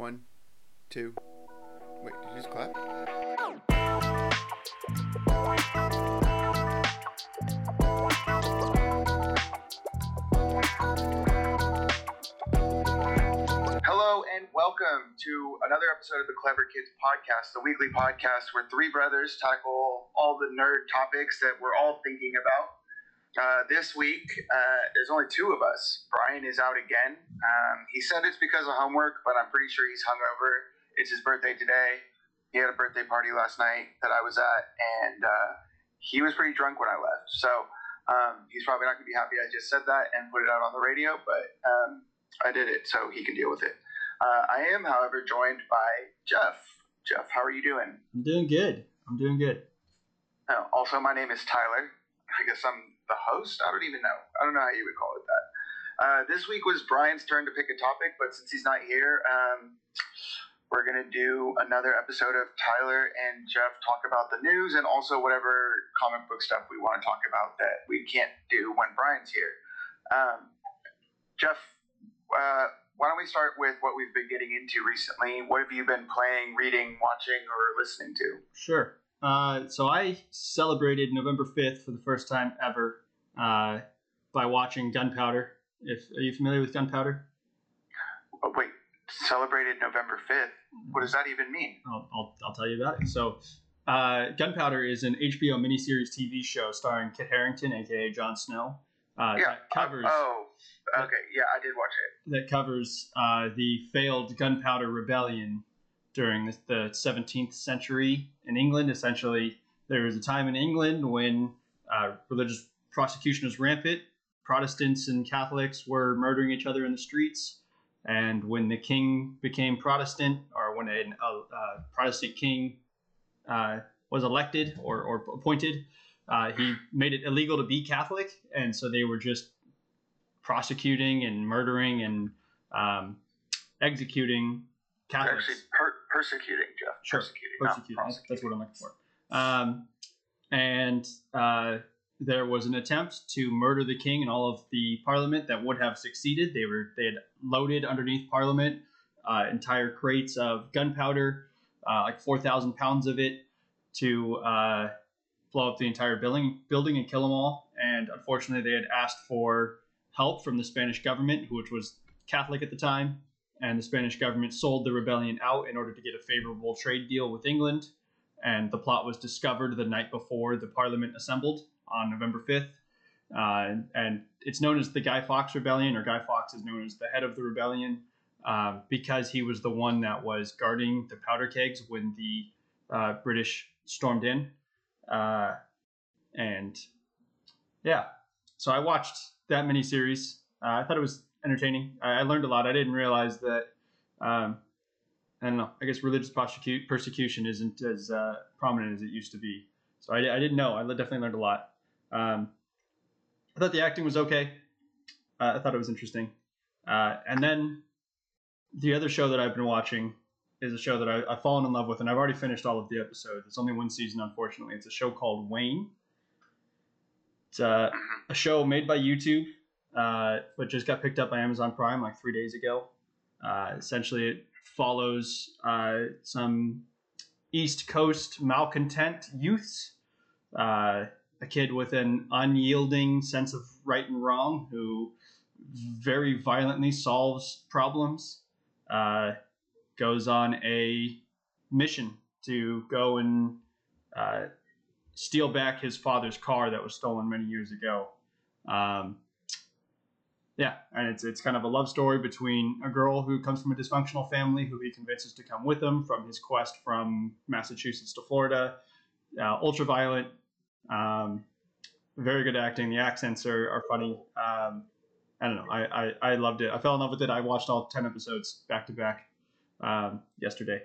One, two. Wait, did you just clap? Hello and welcome to another episode of the Clever Kids Podcast, the weekly podcast where three brothers tackle all the nerd topics that we're all thinking about. Uh, this week, uh, there's only two of us. Brian is out again. Um, he said it's because of homework, but I'm pretty sure he's hungover. It's his birthday today. He had a birthday party last night that I was at, and uh, he was pretty drunk when I left. So um, he's probably not going to be happy I just said that and put it out on the radio, but um, I did it, so he can deal with it. Uh, I am, however, joined by Jeff. Jeff, how are you doing? I'm doing good. I'm doing good. Uh, also, my name is Tyler. I guess I'm the host. I don't even know. I don't know how you would call it that. Uh, this week was Brian's turn to pick a topic, but since he's not here, um, we're going to do another episode of Tyler and Jeff talk about the news and also whatever comic book stuff we want to talk about that we can't do when Brian's here. Um, Jeff, uh, why don't we start with what we've been getting into recently? What have you been playing, reading, watching, or listening to? Sure. Uh, so I celebrated November 5th for the first time ever uh, by watching Gunpowder. If are you familiar with Gunpowder? Oh, wait, celebrated November 5th. What does that even mean? I'll, I'll, I'll tell you about it. So, uh, Gunpowder is an HBO miniseries TV show starring Kit Harington, aka Jon Snow. Uh, yeah. that covers Uh, oh, okay. Yeah, I did watch it. that covers uh, the failed Gunpowder Rebellion during the, the 17th century in England. Essentially, there was a time in England when uh, religious prosecution was rampant. Protestants and Catholics were murdering each other in the streets. And when the king became Protestant, or when a, a, Protestant king uh, was elected or, or appointed, uh, he made it illegal to be Catholic. And so they were just prosecuting and murdering and um, executing They're Catholics. actually per- persecuting, Jeff. Sure, Persecuting, persecuting. That's, that's what I'm looking for. Um, and uh, there was an attempt to murder the king and all of the parliament that would have succeeded. They were they had loaded underneath parliament uh, entire crates of gunpowder, uh, like four thousand pounds of it, to uh, blow up the entire building building and kill them all. And unfortunately, they had asked for help from the Spanish government, which was Catholic at the time and the Spanish government sold the rebellion out in order to get a favorable trade deal with England. And the plot was discovered the night before the Parliament assembled on November 5th. Uh, and it's known as the Guy Fawkes Rebellion, or Guy Fawkes is known as the head of the rebellion uh, because he was the one that was guarding the powder kegs when the uh, British stormed in. Uh, and yeah, so I watched that miniseries. Uh, I thought it was entertaining. I, I learned a lot. I didn't realize that. Um, I don't know. I guess religious persecution isn't as uh, prominent as it used to be. So I, I didn't know. I definitely learned a lot. Um, I thought the acting was okay. Uh, I thought it was interesting. Uh, and then the other show that I've been watching is a show that I, I've fallen in love with, and I've already finished all of the episodes. It's only one season, unfortunately. It's a show called Wayne. It's uh, a show made by YouTube, uh, but just got picked up by Amazon Prime like three days ago. Uh, essentially, it follows uh, some East Coast malcontent youths, uh, a kid with an unyielding sense of right and wrong who very violently solves problems, uh, goes on a mission to go and uh, steal back his father's car that was stolen many years ago. Um, yeah, and it's it's kind of a love story between a girl who comes from a dysfunctional family who he convinces to come with him from his quest from Massachusetts to Florida. Uh, ultra violent, um, very good acting. The accents are, are funny. Um, I don't know. I, I, I loved it. I fell in love with it. I watched all ten episodes back to back um, yesterday.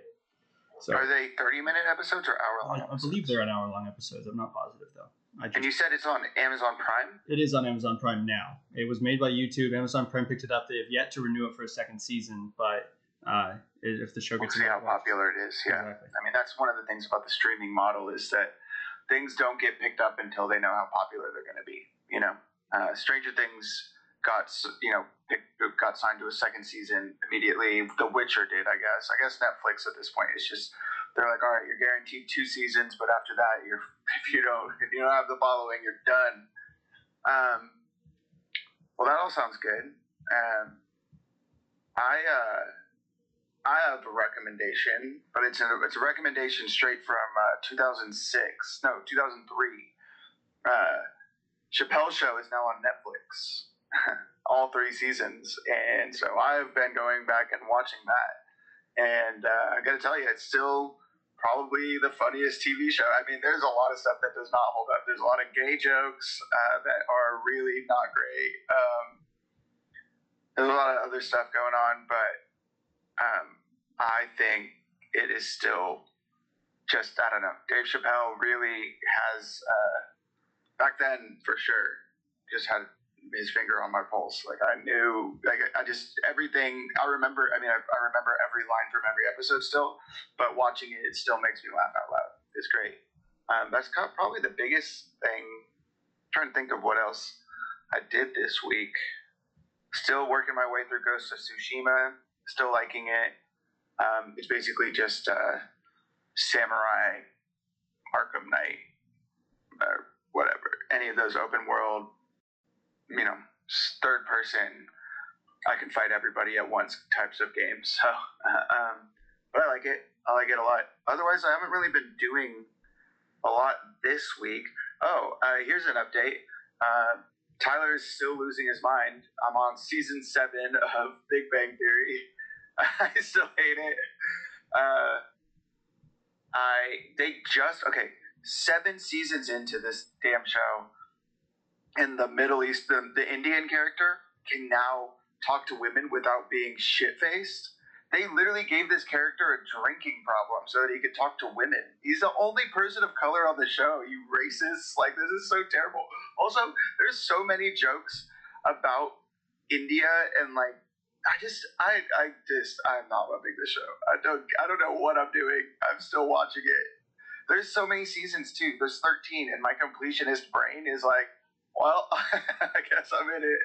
So Are they 30 minute episodes or hour long? I, I believe they're an hour long episodes. I'm not positive though. I just, And you said it's on Amazon Prime? It is on Amazon Prime now. It was made by YouTube. Amazon Prime picked it up. They have yet to renew it for a second season, but uh, if the show We'll gets see how popular it is. Yeah. Exactly. I mean, that's one of the things about the streaming model is that things don't get picked up until they know how popular they're going to be. You know, uh, Stranger Things got you know picked, got signed to a second season immediately. The Witcher did, I guess. I guess Netflix at this point is just they're like, all right, you're guaranteed two seasons, but after that, you're if you don't if you don't have the following, you're done. Um, well, that all sounds good. Um, I uh, I have a recommendation, but it's a it's a recommendation straight from uh, 2006, no 2003. Uh, Show is now on Netflix, all three seasons, and so I've been going back and watching that. And uh, I got to tell you, it's still probably the funniest TV show. I mean, there's a lot of stuff that does not hold up. There's a lot of gay jokes uh, that are really not great. Um, there's a lot of other stuff going on, but um, I think it is still just I don't know. Dave Chappelle really has uh, back then for sure just had his finger on my pulse. Like I knew, like I just everything. I remember. I mean, I, I remember every line from every episode still, but watching it, it still makes me laugh out loud. It's great. Um, that's kind of probably the biggest thing. I'm trying to think of what else I did this week. Still working my way through Ghost of Tsushima. Still liking it. Um, it's basically just uh, samurai Arkham Knight, or whatever. Any of those open world, you know, third person. I can fight everybody at once types of games. So, uh, um, but I like it. I like it a lot. Otherwise, I haven't really been doing a lot this week. Oh, uh, here's an update. Uh, Tyler is still losing his mind. I'm on season seven of Big Bang Theory. I still hate it. Uh, I they just okay seven seasons into this damn show, in the Middle East the, the Indian character can now talk to women without being shit faced. They literally gave this character a drinking problem so that he could talk to women. He's the only person of color on the show. You racists! Like this is so terrible. Also, there's so many jokes about India and like I just I I just I'm not loving the show. I don't I don't know what I'm doing. I'm still watching it. There's so many seasons too. There's 13, and my completionist brain is like, well, I guess I'm in it.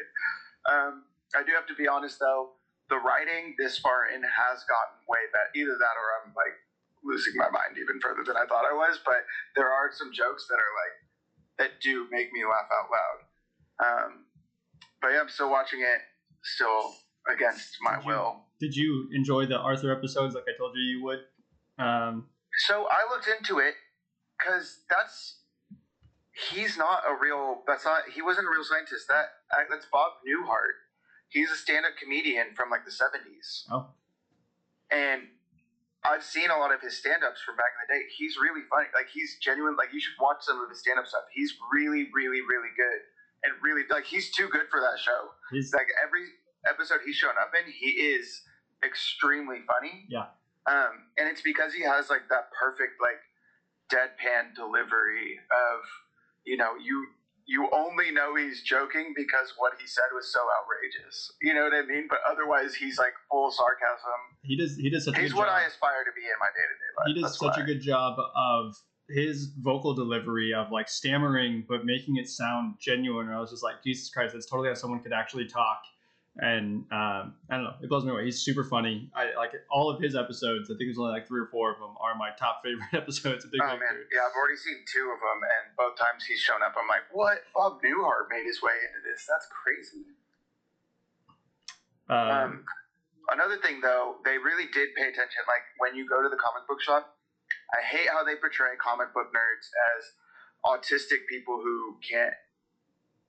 Um, I do have to be honest though. The writing this far in has gotten way better. Either that or I'm like losing my mind even further than I thought I was. But there are some jokes that are like that do make me laugh out loud. Um, but yeah, I'm still watching it. Still against my Did you- will. Did you enjoy the Arthur episodes like I told you you would? Um, So I looked into it because that's he's not a real. That's not. He wasn't a real scientist. That that's Bob Newhart. He's a stand-up comedian from like the '70s, oh, and I've seen a lot of his stand-ups from back in the day. He's really funny. Like he's genuine. Like you should watch some of his stand-up stuff. He's really, really, really good, and really like he's too good for that show. He's like every episode he's shown up in, he is extremely funny. Yeah. Um, and it's because he has like that perfect like deadpan delivery of, you know, you you only know he's joking because what he said was so outrageous. You know what I mean? But otherwise, he's like full sarcasm. he does he does such a He's what job. I aspire to be in my day to day life. he does That's such why. a good job of his vocal delivery of like stammering but making it sound genuine. And I was just like, Jesus Christ, that's totally how someone could actually talk. And um, I don't know, it blows me away. He's super funny. I like all of his episodes. I think there's only like three or four of them are my top favorite episodes of Big Oh man, yeah, I've already seen two of them, and both times he's shown up, I'm like, what? Bob Newhart made his way into this. That's crazy. Um, Um, another thing, though, they really did pay attention. Like when you go to the comic book shop, I hate how they portray comic book nerds as autistic people who can't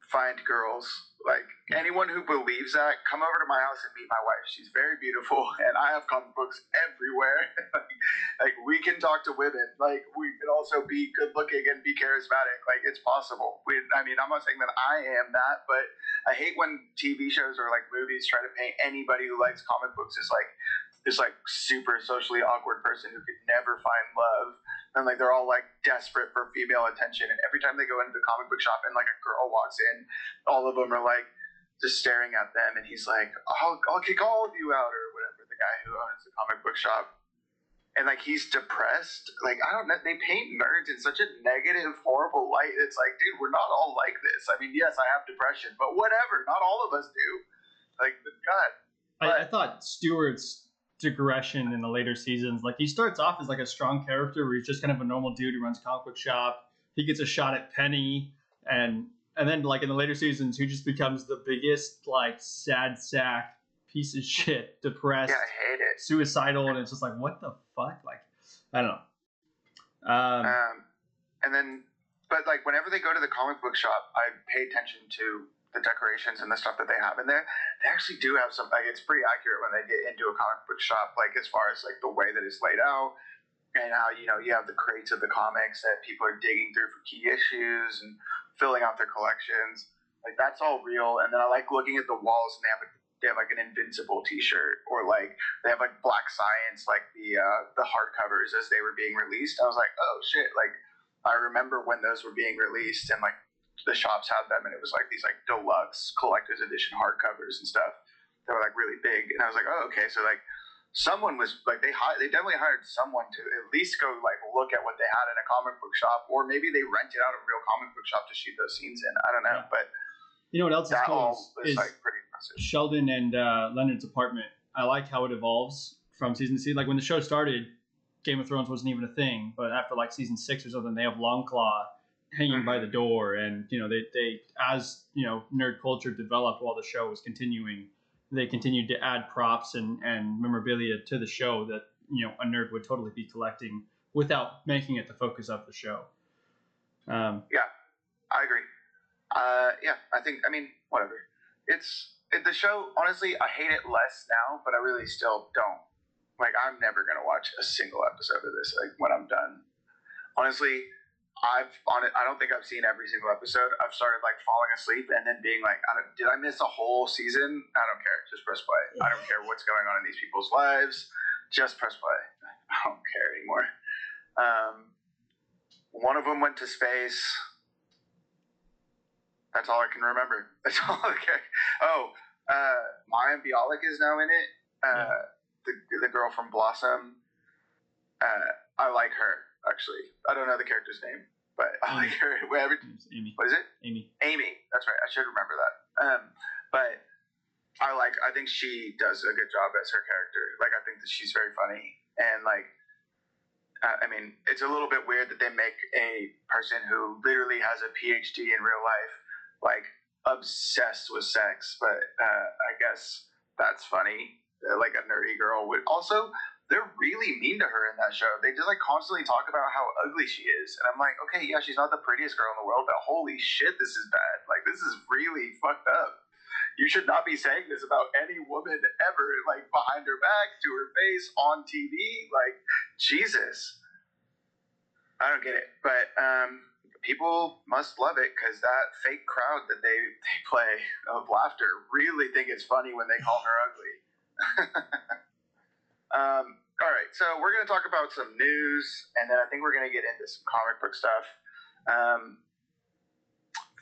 find girls. Like anyone who believes that, come over to my house and meet my wife. She's very beautiful, and I have comic books everywhere. like we can talk to women. Like we can also be good looking and be charismatic. Like it's possible. We, I mean, I'm not saying that I am that, but I hate when TV shows or like movies try to paint anybody who likes comic books as like this like super socially awkward person who could never find love. And like they're all like desperate for female attention. And every time they go into the comic book shop and like a girl walks in, all of them are like just staring at them. And he's like, I'll, I'll kick all of you out or whatever. The guy who owns the comic book shop. and like he's depressed. Like I don't know, they paint nerds in such a negative, horrible light. It's like, dude, we're not all like this. I mean, yes, I have depression, but whatever. Not all of us do. Like, God. I, I thought Stuart's digression in the later seasons, like he starts off as like a strong character where he's just kind of a normal dude who runs a comic book shop. He gets a shot at Penny, and and then like in the later seasons, he just becomes the biggest like sad sack piece of shit, depressed, Yeah, I hate it. suicidal, and it's just like what the fuck? Like I don't know. Um, Um, and then, but like whenever they go to the comic book shop, I pay attention to the decorations and the stuff that they have in there. They actually do have some. Like it's pretty accurate when they get into a comic book shop, like as far as like the way that it's laid out and how you know you have the crates of the comics that people are digging through for key issues and filling out their collections. Like that's all real. And then I like looking at the walls and they have like they have like an invincible T-shirt or like they have like Black Science like the uh, the hardcovers as they were being released. I was like, oh shit! Like I remember when those were being released and like the shops had them and it was like these like deluxe collector's edition hardcovers and stuff that were like really big. And I was like, oh okay, so like someone was like they hi- they definitely hired someone to at least go like look at what they had in a comic book shop or maybe they rented out a real comic book shop to shoot those scenes in. I don't know, Yeah. but you know what else is cool is, is like pretty impressive. Sheldon and uh, Leonard's apartment. I like how it evolves from season to season. Like when the show started, Game of Thrones wasn't even a thing, but after like season six or something, they have Longclaw hanging by the door, and you know they they as you know nerd culture developed while the show was continuing, they continued to add props and and memorabilia to the show that you know a nerd would totally be collecting without making it the focus of the show. Um, Yeah. I agree. Uh, yeah, I think. I mean, whatever. It's it, the show. Honestly, I hate it less now, but I really still don't. Like, I'm never gonna watch a single episode of this. Like when I'm done. Honestly, I've on it. I don't think I've seen every single episode. I've started like falling asleep and then being like, I don't, did I miss a whole season? I don't care. Just press play. I don't care what's going on in these people's lives. Just press play. I don't care anymore. Um, one of them went to space. That's all I can remember. That's all I can. Oh, uh, Mayim Bialik is now in it. Uh, the the girl from Blossom. Uh, I like her actually. I don't know the character's name, but I like her. Whatever. Amy, What is it? Amy. Amy. That's right. I should remember that. Um, but I like. I think she does a good job as her character. Like I think that she's very funny and like. Uh, I mean, it's a little bit weird that they make a person who literally has a PhD in real life like obsessed with sex, but uh, I guess that's funny. Like a nerdy girl would. Also, they're really mean to her in that show. They just like constantly talk about how ugly she is, and I'm like, okay, yeah, she's not the prettiest girl in the world, but holy shit, this is bad. Like this is really fucked up. You should not be saying this about any woman ever, like behind her back, to her face, on TV. Like Jesus. I don't get it, but um, people must love it because that fake crowd that they, they play of laughter really think it's funny when they call her ugly. um, so we're going to talk about some news, and then I think we're going to get into some comic book stuff. Um,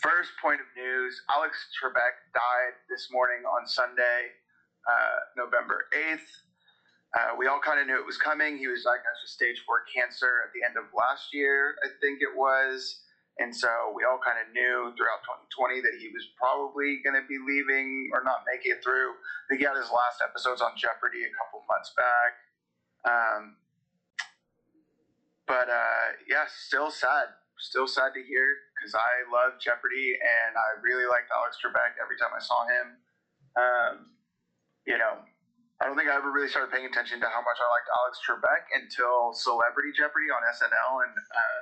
first point of news Alex Trebek died this morning on Sunday, uh, November 8th. Uh, we all kind of knew it was coming. He was diagnosed with stage four cancer at the end of last year, I think it was. And so we all kind of knew throughout 2020 that he was probably going to be leaving or not making it through. He had his last episodes on Jeopardy a couple months back. Um, but uh, yeah, still sad. Still sad to hear because I love Jeopardy and I really liked Alex Trebek every time I saw him. Um, you know, I don't think I ever really started paying attention to how much I liked Alex Trebek until Celebrity Jeopardy on SNL, and uh,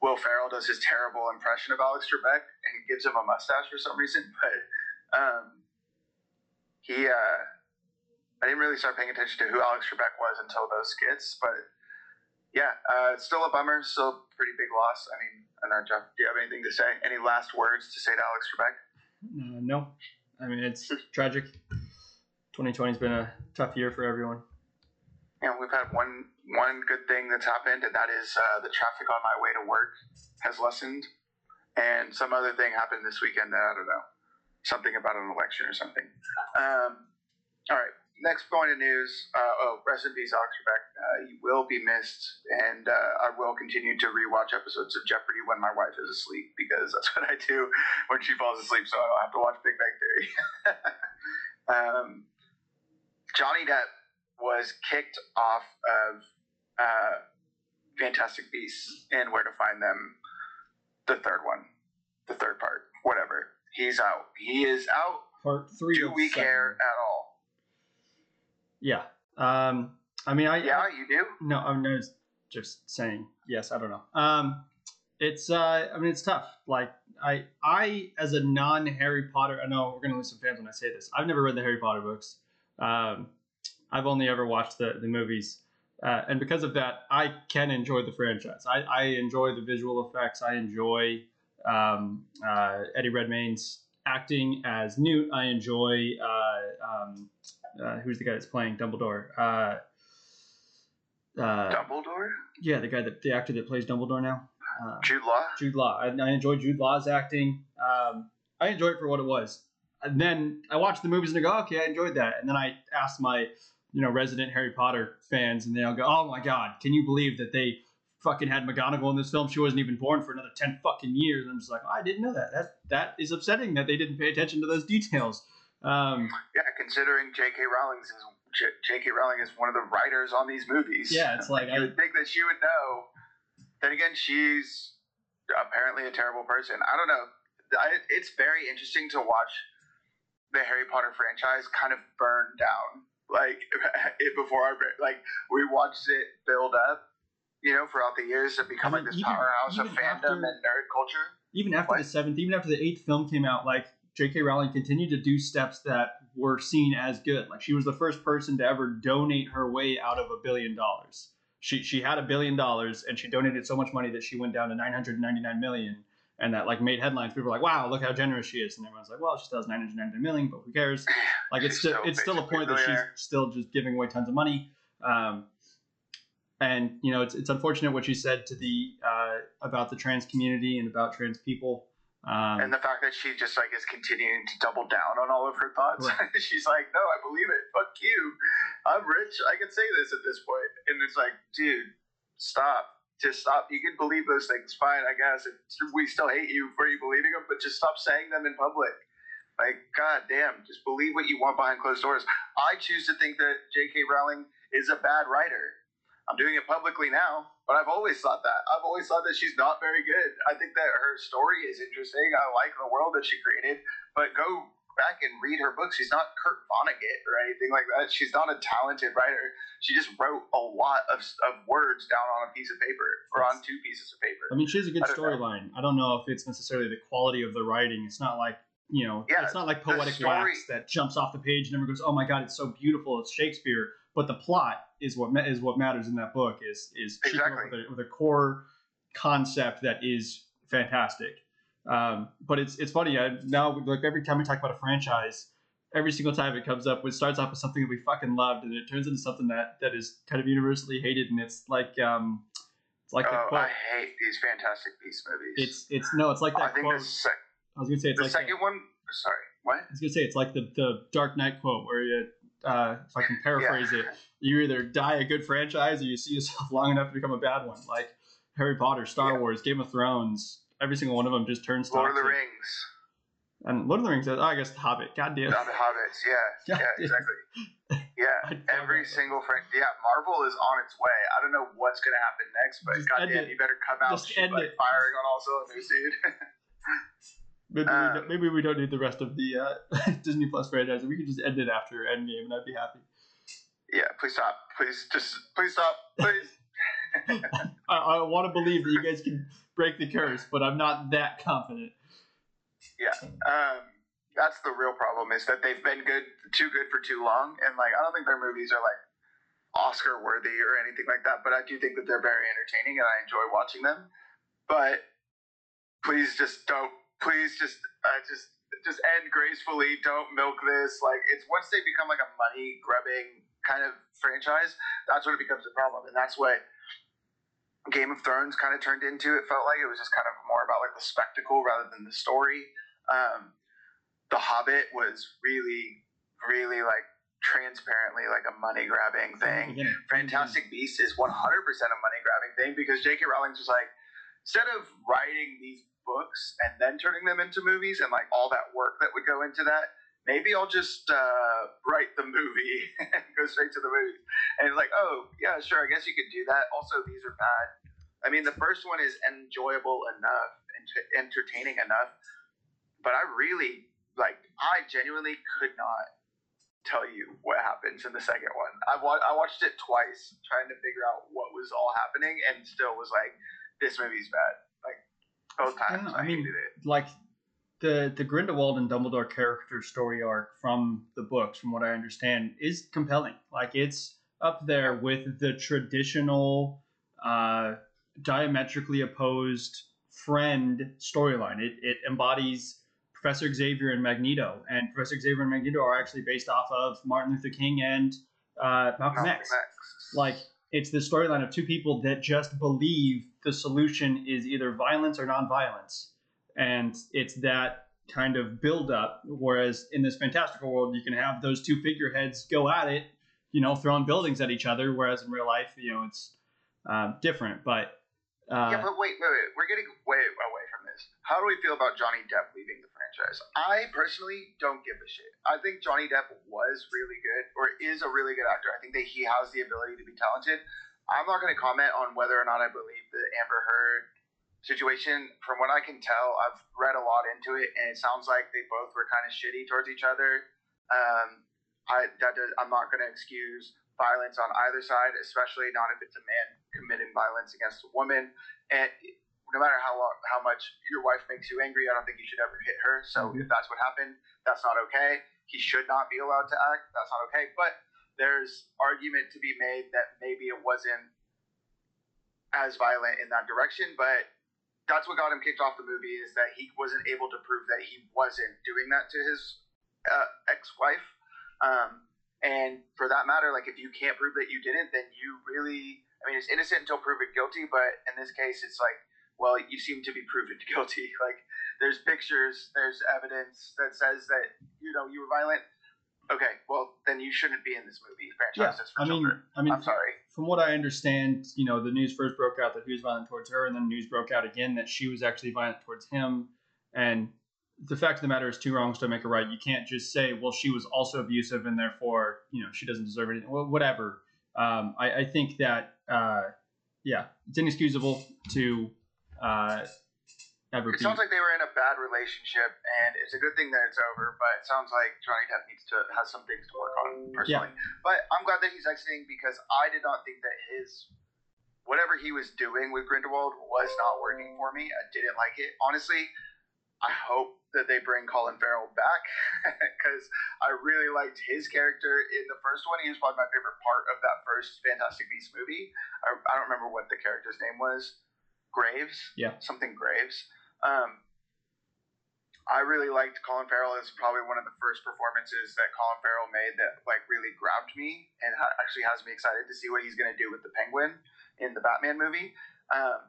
Will Ferrell does his terrible impression of Alex Trebek and gives him a mustache for some reason. But um, he, uh, I didn't really start paying attention to who Alex Trebek was until those skits. But yeah, uh, it's still a bummer. Still a pretty big loss. I mean, I don't know, Jeff. Do you have anything to say? Any last words to say to Alex Trebek? Uh, no, I mean it's tragic. 2020's been a tough year for everyone. know, we've had one one good thing that's happened, and that is uh, the traffic on my way to work has lessened, and some other thing happened this weekend that I don't know, something about an election or something. Um, all right, next point of news. Uh, oh, rest in peace, Alex Trebek. Uh, you will be missed, and uh, I will continue to rewatch episodes of Jeopardy when my wife is asleep because that's what I do when she falls asleep, so I don't have to watch Big Bang Theory. um, Johnny Depp was kicked off of uh, Fantastic Beasts and Where to Find Them, the third one, the third part, whatever. He's out. He is out. Part three. Do we seven. care at all? Yeah. Um. I mean, I Yeah, you do. No, I'm no, just saying. Yes, I don't know. Um, it's uh, I mean, it's tough. Like I, I as a non Harry Potter, I know we're gonna lose some fans when I say this. I've never read the Harry Potter books. Um, I've only ever watched the the movies, uh, and because of that, I can enjoy the franchise. I, I enjoy the visual effects. I enjoy um, uh, Eddie Redmayne's acting as Newt. I enjoy uh, um, uh, who's the guy that's playing Dumbledore. Uh, uh, Dumbledore, yeah, the guy that the actor that plays Dumbledore now, uh, Jude Law. Jude Law. I, I enjoy Jude Law's acting. Um, I enjoy it for what it was. And then I watch the movies and I go, okay, I enjoyed that. And then I ask my, you know, resident Harry Potter fans, and they'll go, oh my god, can you believe that they fucking had McGonagall in this film? She wasn't even born for another ten fucking years. And I'm just like, oh, I didn't know that. That that is upsetting that they didn't pay attention to those details. Um, Yeah, considering J.K. Rowling is J.K. Rowling is one of the writers on these movies. Yeah, it's like I- would think that she would know. Then again, she's apparently a terrible person. I don't know. I, it's very interesting to watch the Harry Potter franchise kind of burn down. Like it before our like we watched it build up, you know, throughout the years and become I like mean, this even- powerhouse of fandom after- and nerd culture. even after the seventh, even after the eighth film came out, like J.K. Rowling continued to do steps that were seen as good. Like she was the first person to ever donate her way out of a billion dollars. She she had a billion dollars and she donated so much money that she went down to nine hundred ninety nine million, and that like made headlines. People were like, "Wow, look how generous she is," and everyone's like, "Well, she still has nine hundred ninety nine million, but who cares?" Like it's still still it's still a point that she's still just giving away tons of money. Um, and you know, it's it's unfortunate what she said to the uh, about the trans community and about trans people. Um, and the fact that she just like is continuing to double down on all of her thoughts. She's like, no, I believe it. Fuck you. I'm rich. I can say this at this. And it's like, dude, stop. Just stop. You can believe those things, fine, I guess. We still hate you for you believing them, but just stop saying them in public. Like, god damn, just believe what you want behind closed doors. I choose to think that J.K. Rowling is a bad writer. I'm doing it publicly now, but I've always thought that. I've always thought that she's not very good. I think that her story is interesting. I like the world that she created, but go back and read her books. She's not Kurt Vonnegut or anything like that. She's not a talented writer. She just wrote a lot of, of words down on a piece of paper or on two pieces of paper. I mean, she has a good I don't know. storyline. I don't know if it's necessarily the quality of the writing. It's not like you know, Yeah, it's not like poetic story- wax that jumps off the page and everyone goes, "Oh my god, it's so beautiful! It's Shakespeare." But the plot is what ma- is what matters in that book. Is is she came up Exactly. with, a, with a core concept that is fantastic. Um, but it's it's funny. I, now, like every time we talk about a franchise, every single time it comes up, it starts off with something that we fucking loved, and it turns into something that that is kind of universally hated, and it's like um, it's like the oh, quote. I hate these Fantastic Beasts movies. It's it's no, it's like that. I think quote. the, sec- I was gonna say it's the like second one. Sorry, what? I was gonna say it's like the the Dark Knight quote where you, uh, if I can paraphrase it, you either die a good franchise or you see yourself long enough to become a bad one. Like Harry Potter, Star Yeah. Wars, Game of Thrones, every single one of them just turns Lord of the. Rings. And Lord of the Rings, oh, I guess The Hobbit. God damn. Not the Hobbits. Yeah, God yeah, damn. exactly. Yeah, every single friend. Yeah, Marvel is on its way. I don't know what's gonna happen next, but Just goddamn, it. you better come out Just shoot, end like it. firing on all cylinders, dude. Maybe, we Um, don't, maybe we don't need the rest of the uh, Disney Plus franchise. We can just end it after Endgame, and I'd be happy. yeah, please stop. Please just please stop. Please. I, I want to believe that you guys can break the curse, but I'm not that confident. Yeah, um, that's the real problem is that they've been good, too good for too long, and like I don't think their movies are like Oscar worthy or anything like that. But I do think that they're very entertaining, and I enjoy watching them. But please just don't. Please just, uh, just, just end gracefully. Don't milk this. Like it's once they become like a money grubbing kind of franchise, that's when it becomes a problem, and that's what. Game of Thrones kind of turned into. It felt like it was just kind of more about like the spectacle rather than the story. Um, the Hobbit was really, really like transparently like a money grabbing thing. Again, Fantastic Beasts is 100% a money grabbing thing because J.K. Rowling's was like, instead of writing these books and then turning them into movies and like all that work that would go into that, maybe I'll just uh, write the movie and go straight to the movies. And like, oh, yeah, sure, I guess you could do that. Also, these are bad. I mean, the first one is enjoyable enough and entertaining enough, but I really, like, I genuinely could not tell you what happens in the second one. I, wa- I watched it twice trying to figure out what was all happening and still was like, this movie's bad. Both I, times know, I, I mean, like the the Grindelwald and Dumbledore character story arc from the books, from what I understand, is compelling. Like it's up there with the traditional, uh, diametrically opposed friend storyline. It it embodies Professor Xavier and Magneto, and Professor Xavier and Magneto are actually based off of Martin Luther King and uh, Malcolm Malcolm X. X. Like it's the storyline of two people that just believe the solution is either violence or nonviolence, and it's that kind of build up. Whereas in this fantastical world, you can have those two figureheads go at it, you know, throwing buildings at each other. Whereas in real life, you know, it's uh, different. But uh, yeah, but wait, wait, wait. We're getting way away. How do we feel about Johnny Depp leaving the franchise? I personally don't give a shit. I think Johnny Depp was really good, or is a really good actor. I think that he has the ability to be talented. I'm not going to comment on whether or not I believe the Amber Heard situation. From what I can tell, I've read a lot into it, and it sounds like they both were kind of shitty towards each other. Um, I that does, I'm not going to excuse violence on either side, especially not if it's a man committing violence against a woman. And no matter how how much your wife makes you angry, I don't think you should ever hit her. So if that's what happened, that's not okay. He should not be allowed to act. That's not okay. But there's argument to be made that maybe it wasn't as violent in that direction, but that's what got him kicked off the movie is that he wasn't able to prove that he wasn't doing that to his uh, ex-wife. Um, and for that matter, like if you can't prove that you didn't, then you really, I mean, it's innocent until proven guilty. But in this case, it's like, well, you seem to be proven guilty. Like there's pictures, there's evidence that says that you know you were violent. Okay, well then you shouldn't be in this movie yeah, franchise. That's for I mean, children. I mean, I'm sorry. from what I understand, you know, the news first broke out that he was violent towards her, and then news broke out again that she was actually violent towards him. And the fact of the matter is, two wrongs don't make a right. You can't just say, well, she was also abusive, and therefore, you know, she doesn't deserve anything. Well, whatever. Um, I, I think that, uh, yeah, it's inexcusable to uh, ever It be. sounds like they were in a bad relationship, and it's a good thing that it's over. But it sounds like Johnny Depp needs to has some things to work on personally. But I'm glad that he's exiting because I did not think that his whatever he was doing with Grindelwald was not working for me. I didn't like it. Honestly, I hope that they bring Colin Farrell back because I really liked his character in the first one. He was probably my favorite part of that first Fantastic Beasts movie. I, I don't remember what the character's name was. Graves? Yeah. Something Graves. Um, I really liked Colin Farrell. It's probably one of the first performances that Colin Farrell made that like really grabbed me and ha- actually has me excited to see what he's going to do with the Penguin in the Batman movie. Um,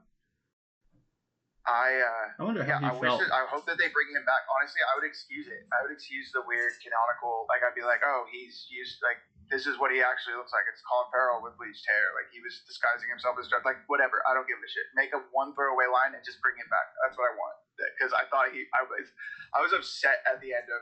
I uh, I wonder how yeah, I he wish felt. that, I hope that they bring him back. Honestly, I would excuse it. I would excuse the weird canonical. Like I'd be like, oh, he's used like this is what he actually looks like. It's Colin Farrell with bleached hair. Like he was disguising himself as Dredd. Like whatever. I don't give a shit. Make a one throwaway line and just bring him back. That's what I want. Because I thought he, I was, I was upset at the end of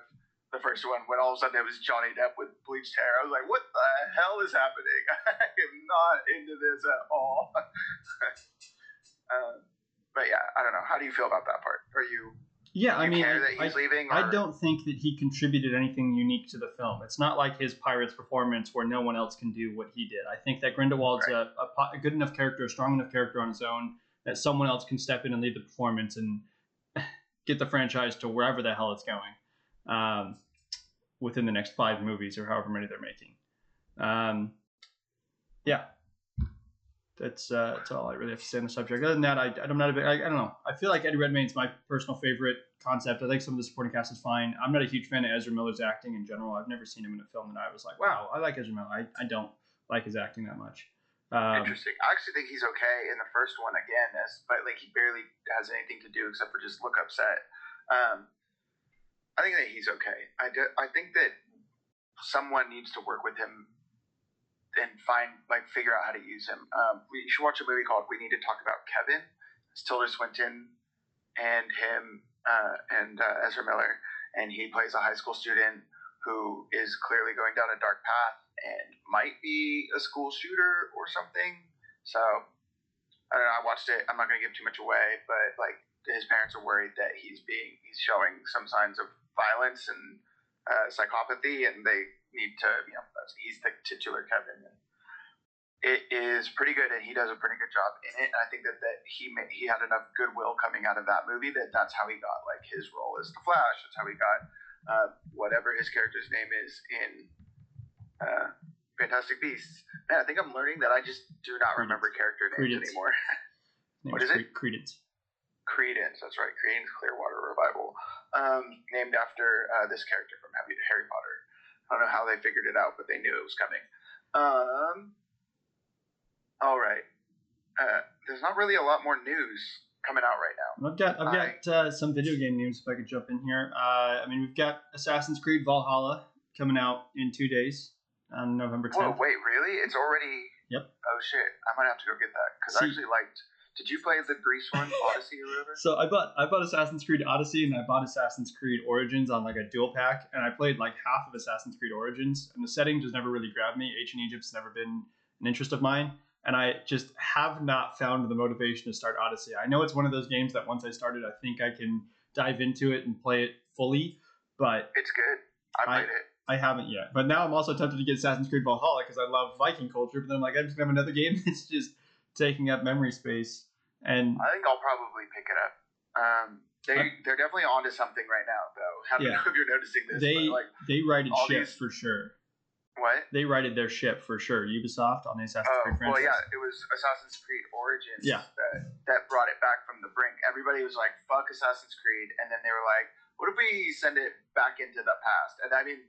the first one when all of a sudden it was Johnny Depp with bleached hair. I was like, what the hell is happening? I am not into this at all. um, but yeah, I don't know. How do you feel about that part? Are you? Yeah, I mean, I- I- leaving? I don't think that he contributed anything unique to the film. It's not like his Pirates performance where no one else can do what he did. I think that Grindelwald's Right. a, a, a good enough character, a strong enough character on his own that someone else can step in and lead the performance and get the franchise to wherever the hell it's going um, within the next five movies or however many they're making. Um, yeah. That's uh, that's all I really have to say on the subject. Other than that, I, I'm not a big. I, I don't know. I feel like Eddie Redmayne's my personal favorite concept. I think some of the supporting cast is fine. I'm not a huge fan of Ezra Miller's acting in general. I've never seen him in a film that I was like, wow, I like Ezra Miller. I, I don't like his acting that much. Um, Interesting. I actually think he's okay in the first one again, as but like he barely has anything to do except for just look upset. Um, I think that he's okay. I do, I think that someone needs to work with him and find like figure out how to use him. Um, we should watch a movie called We Need to Talk About Kevin. It's Tilda Swinton and him uh, and uh, Ezra Miller, and he plays a high school student who is clearly going down a dark path and might be a school shooter or something. So I don't know. I watched it. I'm not going to give too much away, but like his parents are worried that he's being he's showing some signs of violence and uh, psychopathy, and they need to you know he's the titular Kevin. And it is pretty good, and he does a pretty good job in it. And I think that, that he he had enough goodwill coming out of that movie that that's how he got like his role as the Flash. That's how he got uh, whatever his character's name is in uh, Fantastic Beasts. Man, I think I'm learning that I just do not remember character names Credence. anymore. What is it? Credence. Credence, that's right, Credence Clearwater Revival, um, named after uh, this character from Harry Potter. I don't know how they figured it out, but they knew it was coming. Um, all right. Uh, there's not really a lot more news coming out right now. I've got I've I- got uh, some video game news if I could jump in here. Uh, I mean, we've got Assassin's Creed Valhalla coming out in two days on November Whoa, 10th. wait, really? It's already. Yep. Oh shit! I might have to go get that because I actually liked. Did you play the Greece one, Odyssey or whatever? So I bought I bought Assassin's Creed Odyssey and I bought Assassin's Creed Origins on like a dual pack, and I played like half of Assassin's Creed Origins, and the setting just never really grabbed me. Ancient Egypt's never been an interest of mine, and I just have not found the motivation to start Odyssey. I know it's one of those games that once I started, I think I can dive into it and play it fully, but It's good. I I- played it. I haven't yet. But now I'm also tempted to get Assassin's Creed Valhalla because I love Viking culture. But then I'm like, I'm just gonna have another game that's just taking up memory space. And I think I'll probably pick it up. Um, they I- they're definitely onto something right now, though. I don't Yeah. know if you're noticing this, They like, they righted ship these- for sure. what? They righted their ship for sure. Ubisoft on the Assassin's Oh, Creed well, franchise. yeah, it was Assassin's Creed Origins Yeah. that, that brought it back from the brink. Everybody was like, fuck Assassin's Creed. And then they were like, what if we send it back into the past? And I mean,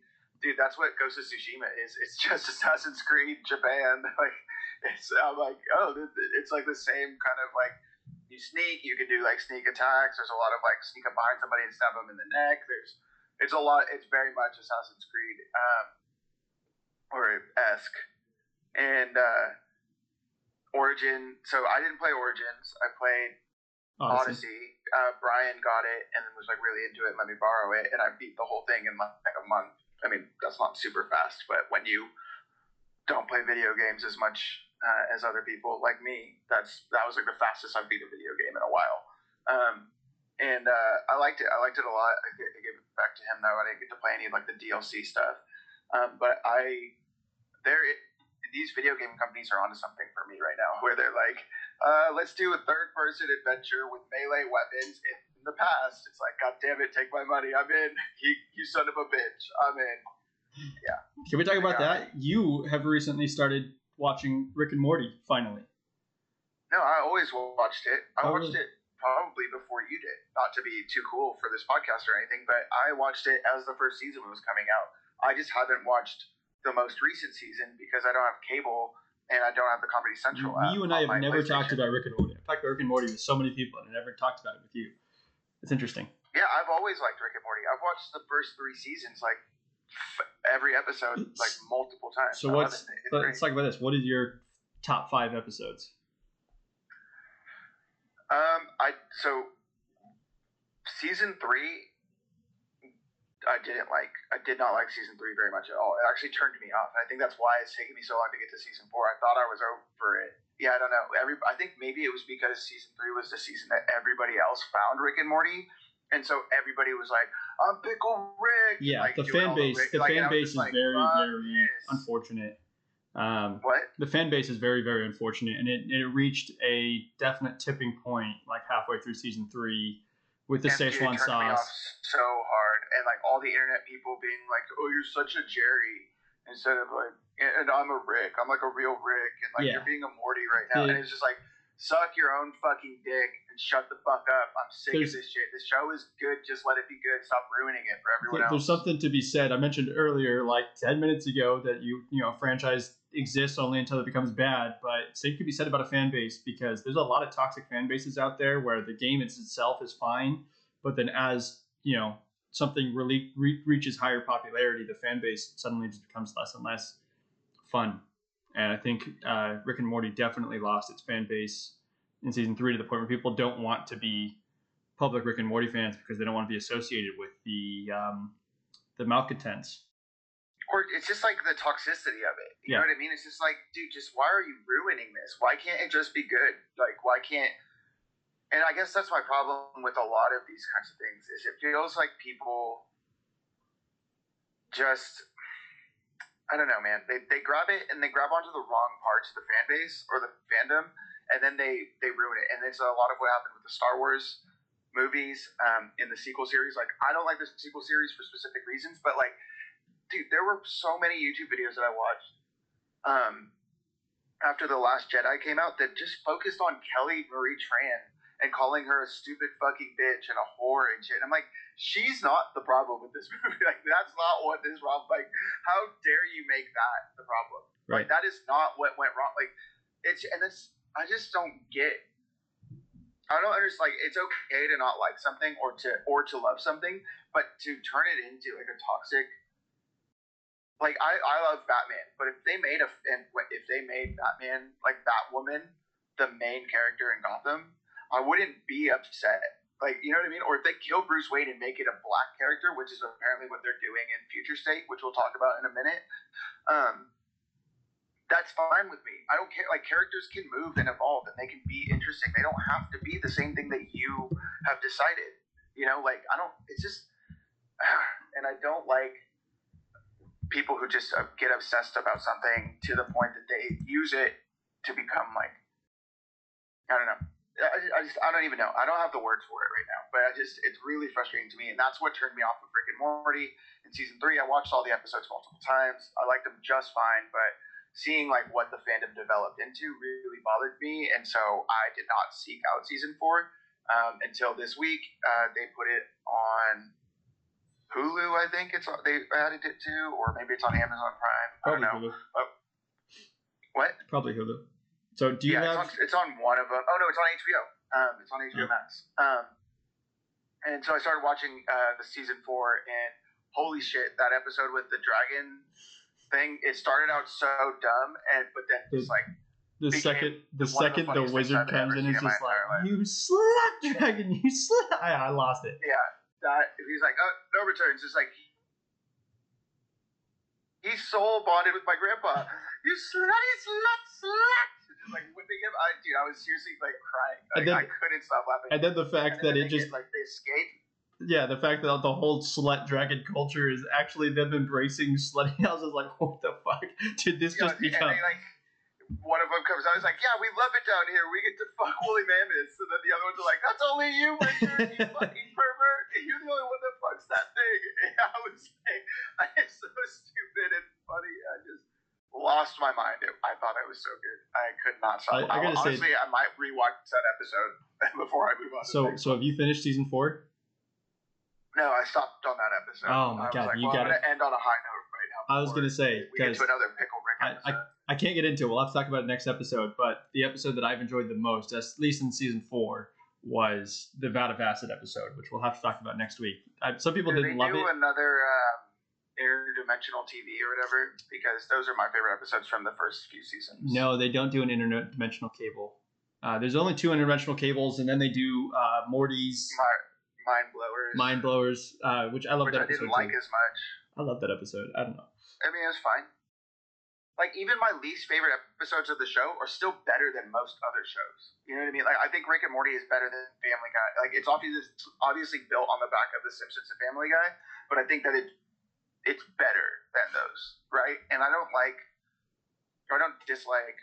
dude, that's what Ghost of Tsushima is. It's just Assassin's Creed Japan. Like, it's, I'm like, oh, it's like the same kind of like, you sneak, you can do like sneak attacks. There's a lot of like sneak up behind somebody and stab them in the neck. There's, it's a lot, it's very much Assassin's Creed, um, or esque. And, uh, Origin. So I didn't play Origins. I played Odyssey. Odyssey. Uh, Brian got it and was like really into it. Let me borrow it, and I beat the whole thing in like a month. I mean, that's not super fast, but when you don't play video games as much uh, as other people like me, that's that was like the fastest I've beat a video game in a while. Um, and uh, I liked it. I liked it a lot. I gave it back to him though. I didn't get to play any of like the DLC stuff. Um, but I, there, these video game companies are onto something for me right now, where they're like, uh, let's do a third person adventure with melee weapons. In, in the past, it's like, God damn it, take my money. I'm in. You, you son of a bitch. I'm in. Yeah. Can we talk about that? You have recently started watching Rick and Morty. Finally. No, I always watched it. I Oh, watched really? it probably before you did. Not to be too cool for this podcast or anything, but I watched it as the first season was coming out. I just haven't watched the most recent season because I don't have cable and I don't have the Comedy Central app. You and I have never talked about Rick and Morty. I've talked about Rick and Morty with so many people, and I never talked about it with you. It's interesting. Yeah, I've always liked Rick and Morty. I've watched the first three seasons like every episode like multiple times. So what's? it. It's But great. let's talk about this. What is your top five episodes? Um, I so season three, I didn't like. I did not like season three very much at all. It actually turned me off. And I think that's why it's taken me so long to get to season four. I thought I was over it. Yeah, I don't know. Every I think maybe it was because season three was the season that everybody else found Rick and Morty, and so everybody was like, "I'm Pickle Rick." Yeah, like, the fan base. The like, fan and I was base is like, very, very this." unfortunate. Um, What? the fan base is very, very unfortunate, and it, it reached a definite tipping point like halfway through season three with the MJ Szechuan turned me off sauce. so hard, and like all the internet people being like, "Oh, you're such a Jerry," instead of like, "And I'm a Rick. I'm like a real Rick," and like Yeah. you're being a Morty right now, and it's just like, suck your own fucking dick and shut the fuck up. I'm sick There's- of this shit. This show is good. Just let it be good. Stop ruining it for everyone There- else. There's something to be said. I mentioned earlier, like ten minutes ago, that you you know franchise exists only until it becomes bad. But same could be said about a fan base because there's a lot of toxic fan bases out there where the game itself is fine, but then as you know something really re- reaches higher popularity, the fan base suddenly just becomes less and less fun. And I think uh, Rick and Morty definitely lost its fan base in season three to the point where people don't want to be public Rick and Morty fans because they don't want to be associated with the um, the malcontents. Or it's just like the toxicity of it. You Yeah. know what I mean? It's just like, dude, just why are you ruining this? Why can't it just be good? Like, why can't? And I guess that's my problem with a lot of these kinds of things. Is it feels like people just I don't know, man. They, they grab it and they grab onto the wrong parts of the fan base or the fandom, and then they they ruin it. And it's a lot of what happened with the Star Wars movies um, in the sequel series. Like, I don't like the sequel series for specific reasons, but like, dude, there were so many YouTube videos that I watched um, after the Last Jedi came out that just focused on Kelly Marie Tran and calling her a stupid fucking bitch and a whore and shit. I'm like, she's not the problem with this movie. like, that's not what this wrong. Like, how dare you make that the problem? Right. Like, that is not what went wrong. Like, it's and it's. I just don't get. I don't understand. Like, it's okay to not like something or to or to love something, but to turn it into like a toxic. Like I, I love Batman, but if they made a and if they made Batman like Batwoman the main character in Gotham, I wouldn't be upset. Like you know what I mean? Or if they kill Bruce Wayne and make it a black character, which is apparently what they're doing in Future State, which we'll talk about in a minute. Um, that's fine with me. I don't care. Like characters can move and evolve, and they can be interesting. They don't have to be the same thing that you have decided. You know, like I don't. It's just, and I don't like people who just uh, get obsessed about something to the point that they use it to become like, I don't know. I, I just I don't even know. I don't have the words for it right now. But I just it's really frustrating to me, and that's what turned me off of Rick and Morty in season three. I watched all the episodes multiple times. I liked them just fine, but seeing like what the fandom developed into really bothered me, and so I did not seek out season four um, until this week. Uh, they put it on Hulu, I think it's on, they added it to, or maybe it's on Amazon Prime. I don't Probably know. Hulu. What? Probably Hulu. So do you yeah, have? it's, on, it's on one of them. Oh no, it's on HBO. Um, it's on HBO Oh. Max. Um, and so I started watching uh, the season four, and holy shit, that episode with the dragon thing. It started out so dumb, and but then The- just like the second the of the second the, wizard comes in seen and in my just like you slap dragon you slap I, I lost it yeah, that he's like, oh, no returns. It's like he's soul bonded with my grandpa. You slutty slut slut. Like whipping him. I, dude, I was seriously like crying. Like, then- I couldn't stop laughing. and then the fact that it they just get, like they escape. yeah the fact that the whole slut dragon culture is actually them embracing slutty houses like what the fuck did this Yeah, just and become they, like one of them comes out. He's like, "Yeah, we love it down here. We get to fuck woolly mammoths." And then the other ones are like, "That's only you, Richard. You fucking pervert. You're the only one that fucks that thing." And I was like, "It's so stupid and funny." I just lost my mind. It, I thought it was so good. I could not stop. I- I gotta say- honestly, I might rewatch that episode before I move on. So so have you finished season four No, I stopped on that episode. Oh my God, like, you well, I'm gonna end on a high note right now. I was gonna say we get because to another pickle Rick I, I. I can't get into it. We'll have to talk about it next episode. But the episode that I've enjoyed the most, at least in season four, was the Vat of Acid episode, which we'll have to talk about next week. I, some people Do didn't love do it. another um, interdimensional TV or whatever? Because those are my favorite episodes from the first few seasons. No, they don't do an interdimensional cable. Uh, there's only two interdimensional cables, and then they do uh, Morty's My, mind blowers. Mind Blowers, uh, which I love which that I episode didn't like too. as much. I love that episode. I don't know. I mean, it was fine. Like even my least favorite episodes of the show are still better than most other shows. You know what I mean? Like I think Rick and Morty is better than Family Guy. Like it's obviously obviously built on the back of The Simpsons and Family Guy, but I think that it it's better than those, right? And I don't like, or I don't dislike,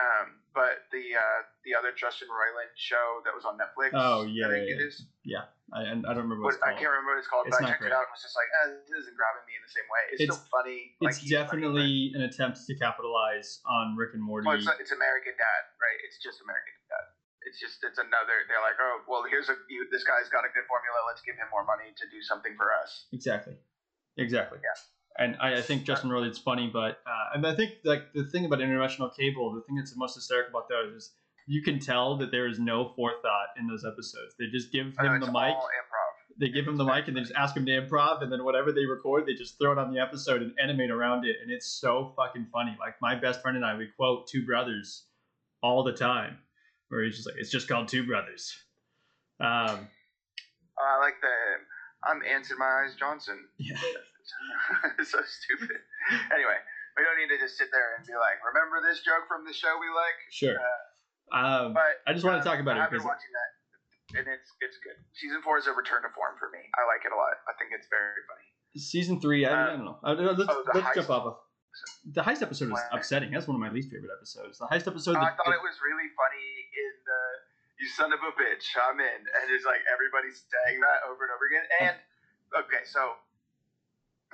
um, but the uh, the other Justin Roiland show that was on Netflix. Oh, yeah, I think yeah, it yeah. is. I, I don't remember What, what I can't remember what it's called, It's but I checked great. it out and was just like, eh, this isn't grabbing me in the same way. It's, It's- still funny. like, It's funny, definitely an attempt to capitalize on Rick and Morty. well, it's, it's American Dad, right? It's just American Dad. It's just it's another. They're like, oh, well, here's a you, this guy's got a good formula. Let's give him more money to do something for us. Exactly. Exactly. Yeah. And I, I think Justin really—it's funny, but uh, and I think like the thing about international cable, the thing that's the most hysterical about those is you can tell that there is no forethought in those episodes. They just give I know him the mic. they give him the mic and they just ask him to improv, and then whatever they record, they just throw it on the episode and animate around it, and it's so fucking funny. Like my best friend and I, we quote Two Brothers all the time, where he's just like, "It's just called Two Brothers." Um, I like the I'm Anson My Eyes Johnson. yeah, so stupid. Anyway, we don't need to just sit there and be like, remember this joke from the show we like? sure. Um, But I just want uh, to talk about it I've been watching that, and it's it's good. Season four is a return to form for me. I like it a lot. I think it's very funny. season three, I, I don't know. Uh, let's oh, let's jump off of the heist episode was upsetting. That's one of my least favorite episodes. The heist episode. I thought it was really funny in the "You son of a bitch, I'm in," and it's like everybody's saying that over and over again. And okay, so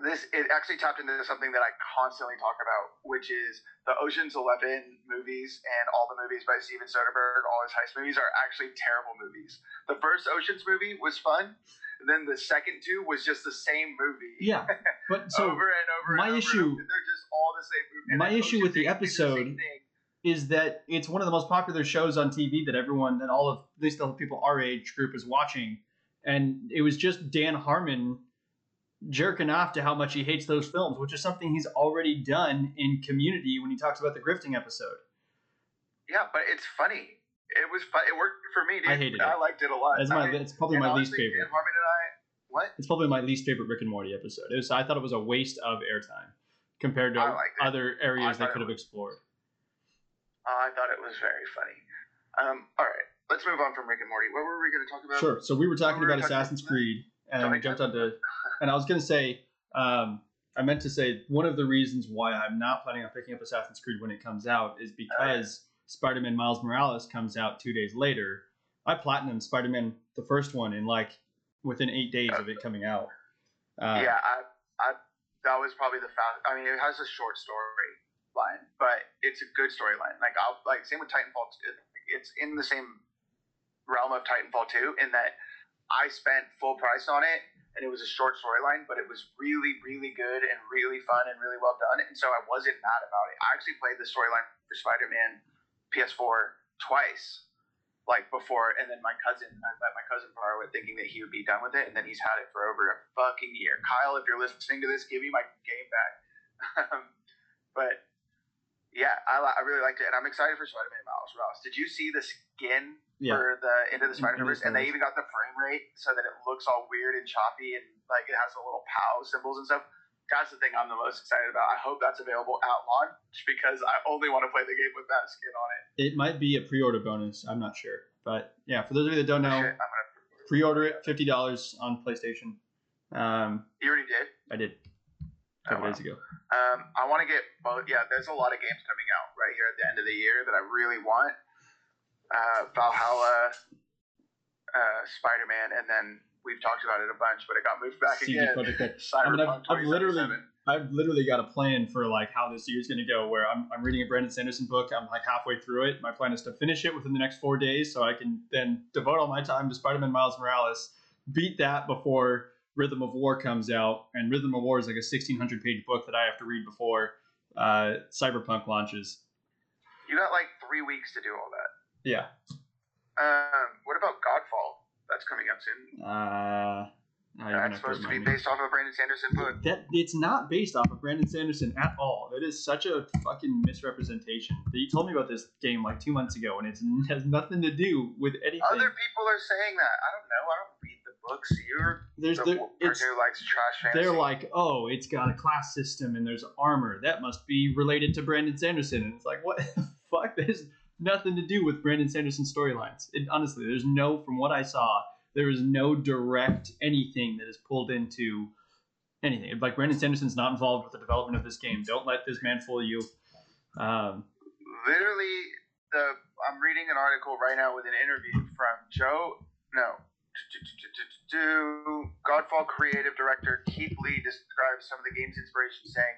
this it actually tapped into something that I constantly talk about, which is the Ocean's Eleven movies and all the movies by Steven Soderbergh, all his heist movies are actually terrible movies. The first Ocean's movie was fun. And then the second two was just the same movie. yeah, but so over and over. my and over issue- And. They're just all the same movie. My issue Ocean's with the Eight did same episode thing. is that it's one of the most popular shows on TV that everyone, that all of at least the people our age group is watching, and it was just Dan Harmon jerking off to how much he hates those films, which is something he's already done in Community when he talks about the grifting episode. Yeah, but it's funny. It was fun. It worked for me. Dude. I hated it. I liked it a lot. It's my, I, it's probably and my least favorite. Dan Harmon and I. What? It's probably my least favorite Rick and Morty episode. It was, I thought it was a waste of airtime compared to I liked it. other areas they could have was- explored. Oh, I thought it was very funny. Um. All right. Let's move on from Rick and Morty. What were we going to talk about? Sure. So we were talking were about talking Assassin's about- Creed, and we jumped onto, and I was going to say, um, I meant to say one of the reasons why I'm not planning on picking up Assassin's Creed when it comes out is because Spider-Man Miles Morales comes out two days later. I platinum Spider-Man the first one in like within eight days of it coming out. Uh, yeah, I, I, that was probably the fast. I mean, it has a short story line, but it's a good storyline. Like, I'll like same with Titanfall. It's in the same realm of Titanfall 2 in that I spent full price on it, and it was a short storyline, but it was really, really good and really fun and really well done. And so I wasn't mad about it. I actually played the storyline for Spider-Man PS4 twice like before, and then my cousin, I let my cousin borrow it, thinking that he would be done with it, and then he's had it for over a fucking year. Kyle, if you're listening to this, give me my game back. But yeah, I, I really liked it, and I'm excited for Spider-Man Miles Morales. Did you see the skin Yeah. for the Into the Into the Spider-Verse? And they even got the frame rate so that it looks all weird and choppy, and like it has the little POW symbols and stuff. That's the thing I'm the most excited about. I hope that's available at launch because I only want to play the game with that skin on it. It might be a pre-order bonus. I'm not sure, but yeah, for those of you that don't know, Shit, I'm gonna pre-order it, fifty dollars on PlayStation. Um, You already did. I did a Oh, couple wow. days ago. Um, I want to get both. Yeah, there's a lot of games coming out right here at the end of the year that I really want. Uh, Valhalla, uh, Spider Man, and then we've talked about it a bunch, but it got moved back CD again. I mean, I've, I've literally, I've literally got a plan for like how this year's going to go. Where I'm, I'm reading a Brandon Sanderson book. I'm like halfway through it. My plan is to finish it within the next four days, so I can then devote all my time to Spider-Man Miles Morales. Beat that before Rhythm of War comes out, and Rhythm of War is like a 1600 page book that I have to read before uh, Cyberpunk launches. You got like three weeks to do all that. Yeah. Um, what about Godfall? That's coming up soon. Uh, That's supposed to be based off of Brandon Sanderson book. That it's not based off of Brandon Sanderson at all. It is such a fucking misrepresentation. That you told me about this game like two months ago, and it has nothing to do with anything. Other people are saying that. I don't know. I don't read the books. You're There's the person it's who likes trash fantasy. they're like, oh, it's got a class system and there's armor. That must be related to Brandon Sanderson. And it's like, what the fuck? There's nothing to do with Brandon Sanderson's storylines. Honestly, there's no, from what I saw, there is no direct anything that is pulled into anything. Like Brandon Sanderson's not involved with the development of this game. Don't let this man fool you. Um, literally the I'm reading an article right now with an interview from Joe no Godfall creative director Keith Lee describes some of the game's inspiration saying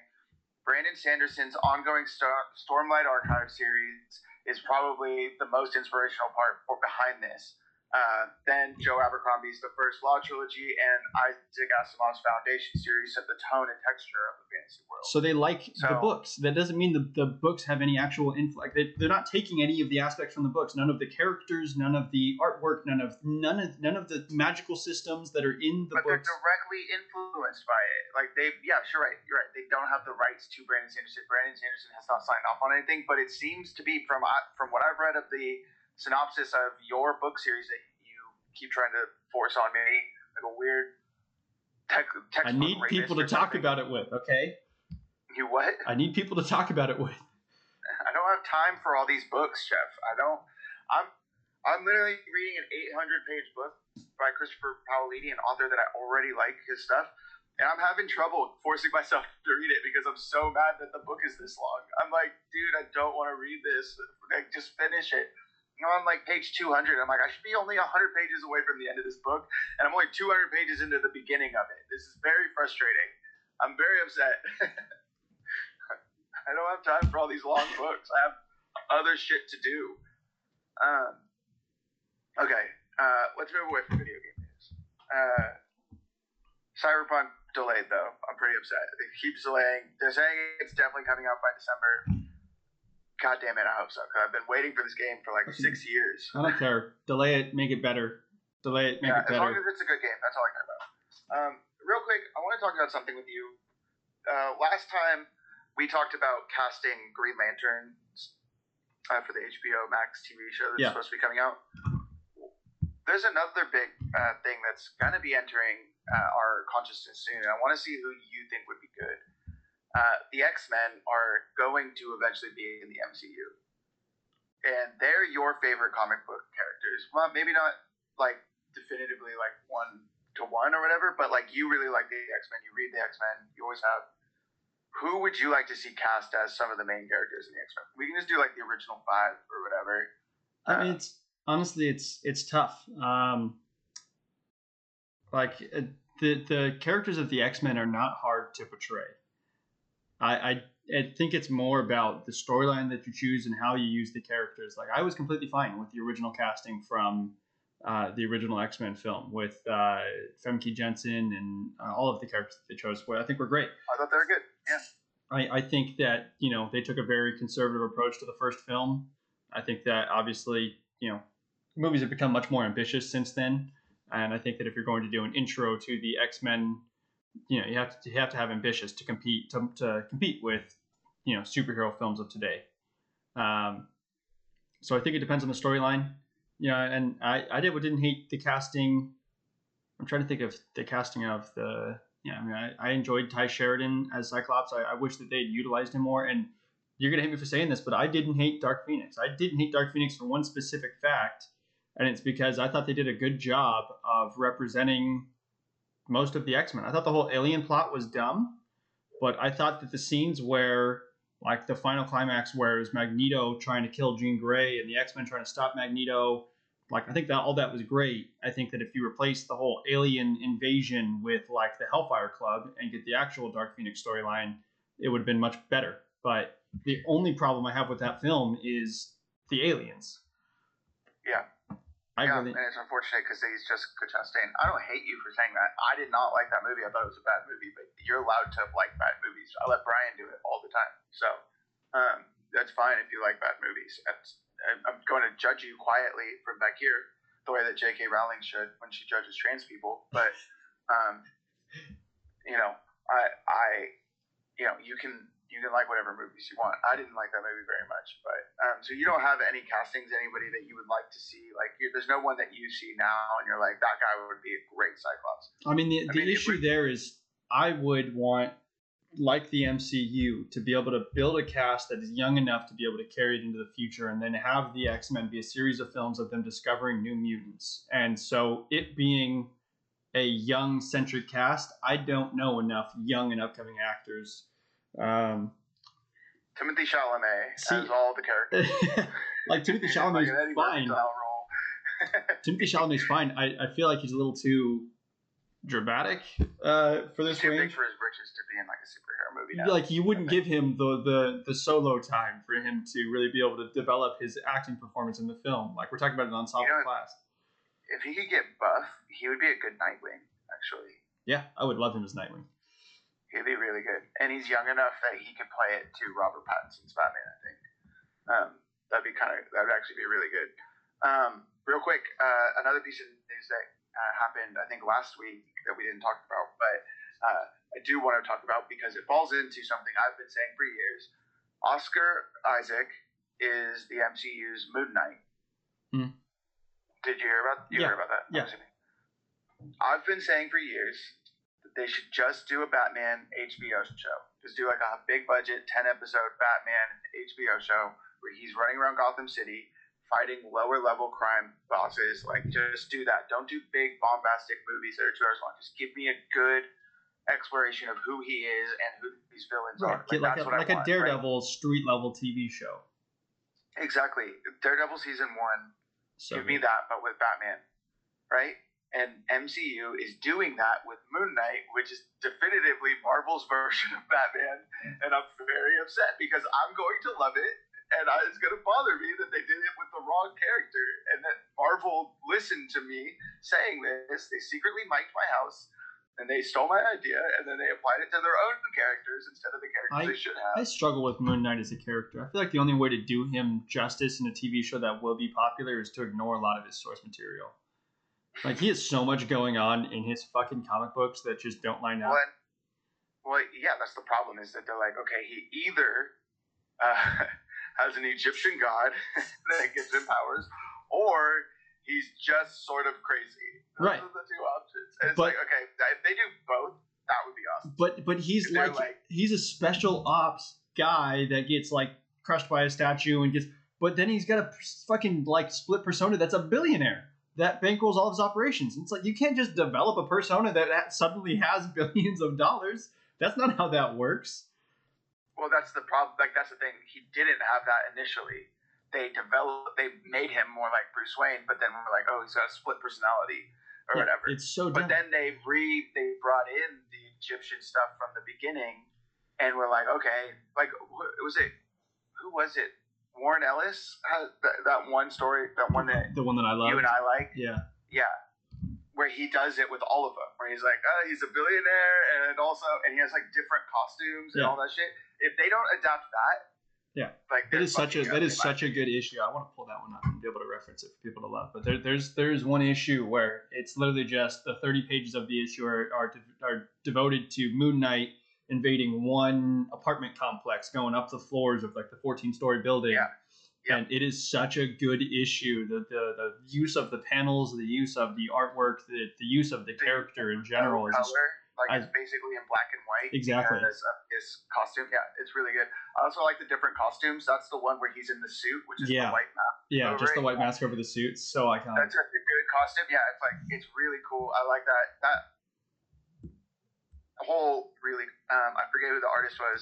Brandon Sanderson's ongoing Sto- Stormlight Archive series is probably the most inspirational part behind this. Uh, then Joe Abercrombie's The First Law trilogy and Isaac Asimov's Foundation series set the tone and texture of the fantasy world. So they like the books. That doesn't mean the, the books have any actual influence. They, they're not taking any of the aspects from the books. None of the characters, none of the artwork, none of none of none of the magical systems that are in the but they're directly influenced by it. Like they, yeah, sure, right, you're right. They don't have the rights to Brandon Sanderson. Brandon Sanderson has not signed off on anything, but it seems to be from from what I've read of the synopsis of your book series that you keep trying to force on me, like a weird tech, textbook I need people to talk something. about it with. Okay, You what? I need people to talk about it with. I don't have time for all these books, Jeff. I don't. I'm I'm literally reading an 800 page book by Christopher Paolini, an author that I already like his stuff, and I'm having trouble forcing myself to read it because I'm so mad that the book is this long. I'm like, dude, I don't want to read this. Like, just finish it. I'm on like page 200. I'm like, I should be only 100 pages away from the end of this book, and I'm only 200 pages into the beginning of it. This is very frustrating. I'm very upset. I don't have time for all these long books. I have other shit to do. Um, okay, uh, let's move away from video game news. Uh, Cyberpunk delayed though. I'm pretty upset. It keeps delaying. They're saying it's definitely coming out by December. God damn it, I hope so. I've been waiting for this game for like six years. I don't care. Delay it, make it better. Delay it, make yeah, it better. as long as it's a good game, that's all I care about. Um, real quick, I want to talk about something with you. Uh, last time we talked about casting Green Lantern uh, for the HBO Max TV show that's Yeah. supposed to be coming out. There's another big uh, thing that's going to be entering uh, our consciousness soon. I want to see who you think would be good. Uh, the X Men are going to eventually be in the MCU, and they're your favorite comic book characters. Well, maybe not like definitively like one to one or whatever, but like you really like the X Men. You read the X Men. You always have. Who would you like to see cast as some of the main characters in the X Men? We can just do like the original five or whatever. I mean, it's honestly, it's it's tough. Um, like uh, the the characters of the X Men are not hard to portray. I, I I think it's more about the storyline that you choose and how you use the characters. Like I was completely fine with the original casting from uh, the original X Men film with uh, Famke Janssen and uh, all of the characters that they chose. Well, I think were great. I thought they were good. Yeah. I, I think that you know they took a very conservative approach to the first film. I think that obviously you know movies have become much more ambitious since then, and I think that if you're going to do an intro to the X Men, you know you have to you have to have ambitious to compete to, to compete with you know superhero films of today. Um, so I think it depends on the storyline. You know, and I I did didn't hate the casting. I'm trying to think of the casting of the yeah, I mean, I, I enjoyed Tye Sheridan as Cyclops. I, I wish that they'd utilized him more. And you're gonna hate me for saying this, but I didn't hate Dark Phoenix. I didn't hate Dark Phoenix for one specific fact, and it's because I thought they did a good job of representing most of the X Men. I thought the whole alien plot was dumb, but I thought that the scenes where like the final climax where it was Magneto trying to kill Jean Grey and the X Men trying to stop Magneto. Like I think that all that was great. I think that if you replace the whole alien invasion with like the Hellfire Club and get the actual Dark Phoenix storyline, it would have been much better. But the only problem I have with that film is the aliens. Yeah. I yeah, really and it's unfortunate because Jessica Chastain. I don't hate you for saying that. I did not like that movie. I thought it was a bad movie, but you're allowed to like bad movies. I let Brian do it all the time, so um, that's fine if you like bad movies. That's, I'm- I'm going to judge you quietly from back here, the way that J.K. Rowling should when she judges trans people. But um, you know, I, I, you know, you can you can like whatever movies you want. I didn't like that movie very much, but um, so you don't have any castings, anybody that you would like to see. Like, there's no one that you see now, and you're like, that guy would be a great Cyclops. I mean, the, I the mean, issue would- there is I would want, like the MCU, to be able to build a cast that is young enough to be able to carry it into the future and then have the X Men be a series of films of them discovering new mutants. And so it being a young centric cast, I don't know enough young and upcoming actors. Um, Timothée Chalamet See- as all the characters. like Timothée like Chalamet's an fine. Murphy style role. Timothée Chalamet's fine. I, I feel like he's a little too dramatic uh, for this He's too big for his britches to be in like a superhero movie now. like you wouldn't give him the, the the solo time for him to really be able to develop his acting performance in the film. Like we're talking about an ensemble You know, class. if he could get buff, he would be a good Nightwing. Actually, Yeah, I would love him as Nightwing. He'd be really good, and he's young enough that he could play it to Robert Pattinson's Batman. I think um, that'd be kind of that would actually be really good. Um, real quick, uh, another piece of news that uh, happened I think last week that we didn't talk about, but uh, I do want to talk about because it falls into something I've been saying for years. Oscar Isaac is the MCU's Moon Knight. Hmm. Did you hear about you Yeah. heard about that? Yeah. I've been saying for years they should just do a Batman HBO show. Just do like a big budget, ten episode Batman HBO show where he's running around Gotham City fighting lower level crime bosses. Like just do that. Don't do big bombastic movies that are two hours long. Just give me a good exploration of who he is and who these villains are. Get like that's a, what I like a want, right? Daredevil street level TV show. Exactly. Daredevil season one So Give me that, but with Batman, right? And MCU is doing that with Moon Knight, which is definitively Marvel's version of Batman, and I'm very upset because I'm going to love it, and I, it's going to bother me that they did it with the wrong character, and that Marvel listened to me saying this. They secretly mic'd my house, and they stole my idea, and then they applied it to their own characters instead of the characters I- they should have. I struggle with Moon Knight as a character. I feel like the only way to do him justice in a TV show that will be popular is to ignore a lot of his source material. Like he has so much going on in his fucking comic books that just don't line up. Well, well, yeah, that's the problem is that they're like, okay, he either uh, has an Egyptian god that gives him powers, or he's just sort of crazy. Those Right. are the two options. And it's But- like, okay, if they do both, that would be awesome. But but he's like, like- he's a special ops guy that gets like crushed by a statue and gets. But then he's got a fucking like split persona that's a billionaire that bankrolls all of his operations. It's like you can't just develop a persona that suddenly has billions of dollars. That's not how that works. Well, that's the problem. Like, that's the thing. He didn't have that initially. They developed, they made him more like Bruce Wayne, but then we're like, oh, he's got a split personality or Yeah, whatever. It's so But dumb. then they re they brought in the Egyptian stuff from the beginning, and we're like, okay, like was it who was it? Warren Ellis had that, that one story, that one that the one that I love. you and I like, Yeah. yeah, where he does it with all of them, where he's like, oh, he's a billionaire, and also, and he has like different costumes and Yeah. all that shit. If they don't adapt that, Yeah. like That such a that is such a good issue. I want to pull that one up and be able to reference it for people to love. But there, there's there's one issue where it's literally just the 30 pages of the issue are are, de- are devoted to Moon Knight invading one apartment complex, going up the floors of like the 14 story building. Yeah. Yeah. And it is such a good issue. The, the the use of the panels, the use of the artwork, the, the use of the character in general is just, like I- it's basically in black and white. Exactly. His, uh, his costume, yeah, it's really good. I also like the different costumes. That's the one where he's in the suit, which is Yeah. the white map. yeah, just the white mask over the suit. So iconic. That's a good costume. Yeah, it's like it's really cool. I like that. That whole really. Um, I forget who the artist was,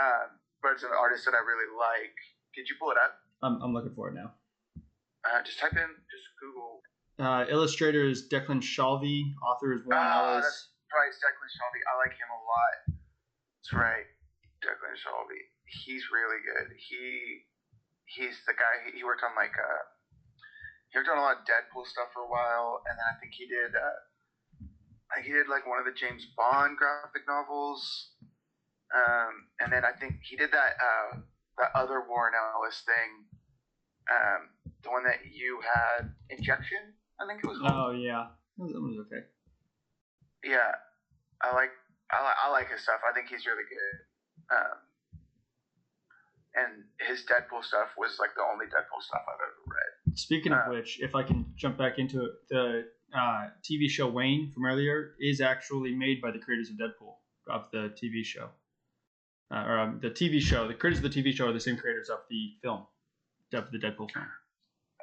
um, but it's an artist that I really like. Could you pull it up? I'm, I'm looking for it now. Uh, just type in, just Google. Uh, illustrator is Declan Shalvey. Author is Warren Ah, Ellis. Right, it's Declan Shalvey. I like him a lot. That's right, Declan Shalvey. He's really good. He he's the guy. He worked on like uh, he worked on a lot of Deadpool stuff for a while, and then I think he did. Uh, I he did like one of the James Bond graphic novels, um, and then I think he did that uh, that other Warren Ellis thing, um, the one that you had, Injection. I think it was. Oh yeah, that was, okay. Yeah, I like I like I like his stuff. I think he's really good. Um, and his Deadpool stuff was like the only Deadpool stuff I've ever read. Speaking of Uh, which, if I can jump back into it, the uh, TV show Wayne from earlier is actually made by the creators of Deadpool of the TV show. Uh, or um, the TV show, the creators of the TV show are the same creators of the film, of the Deadpool film.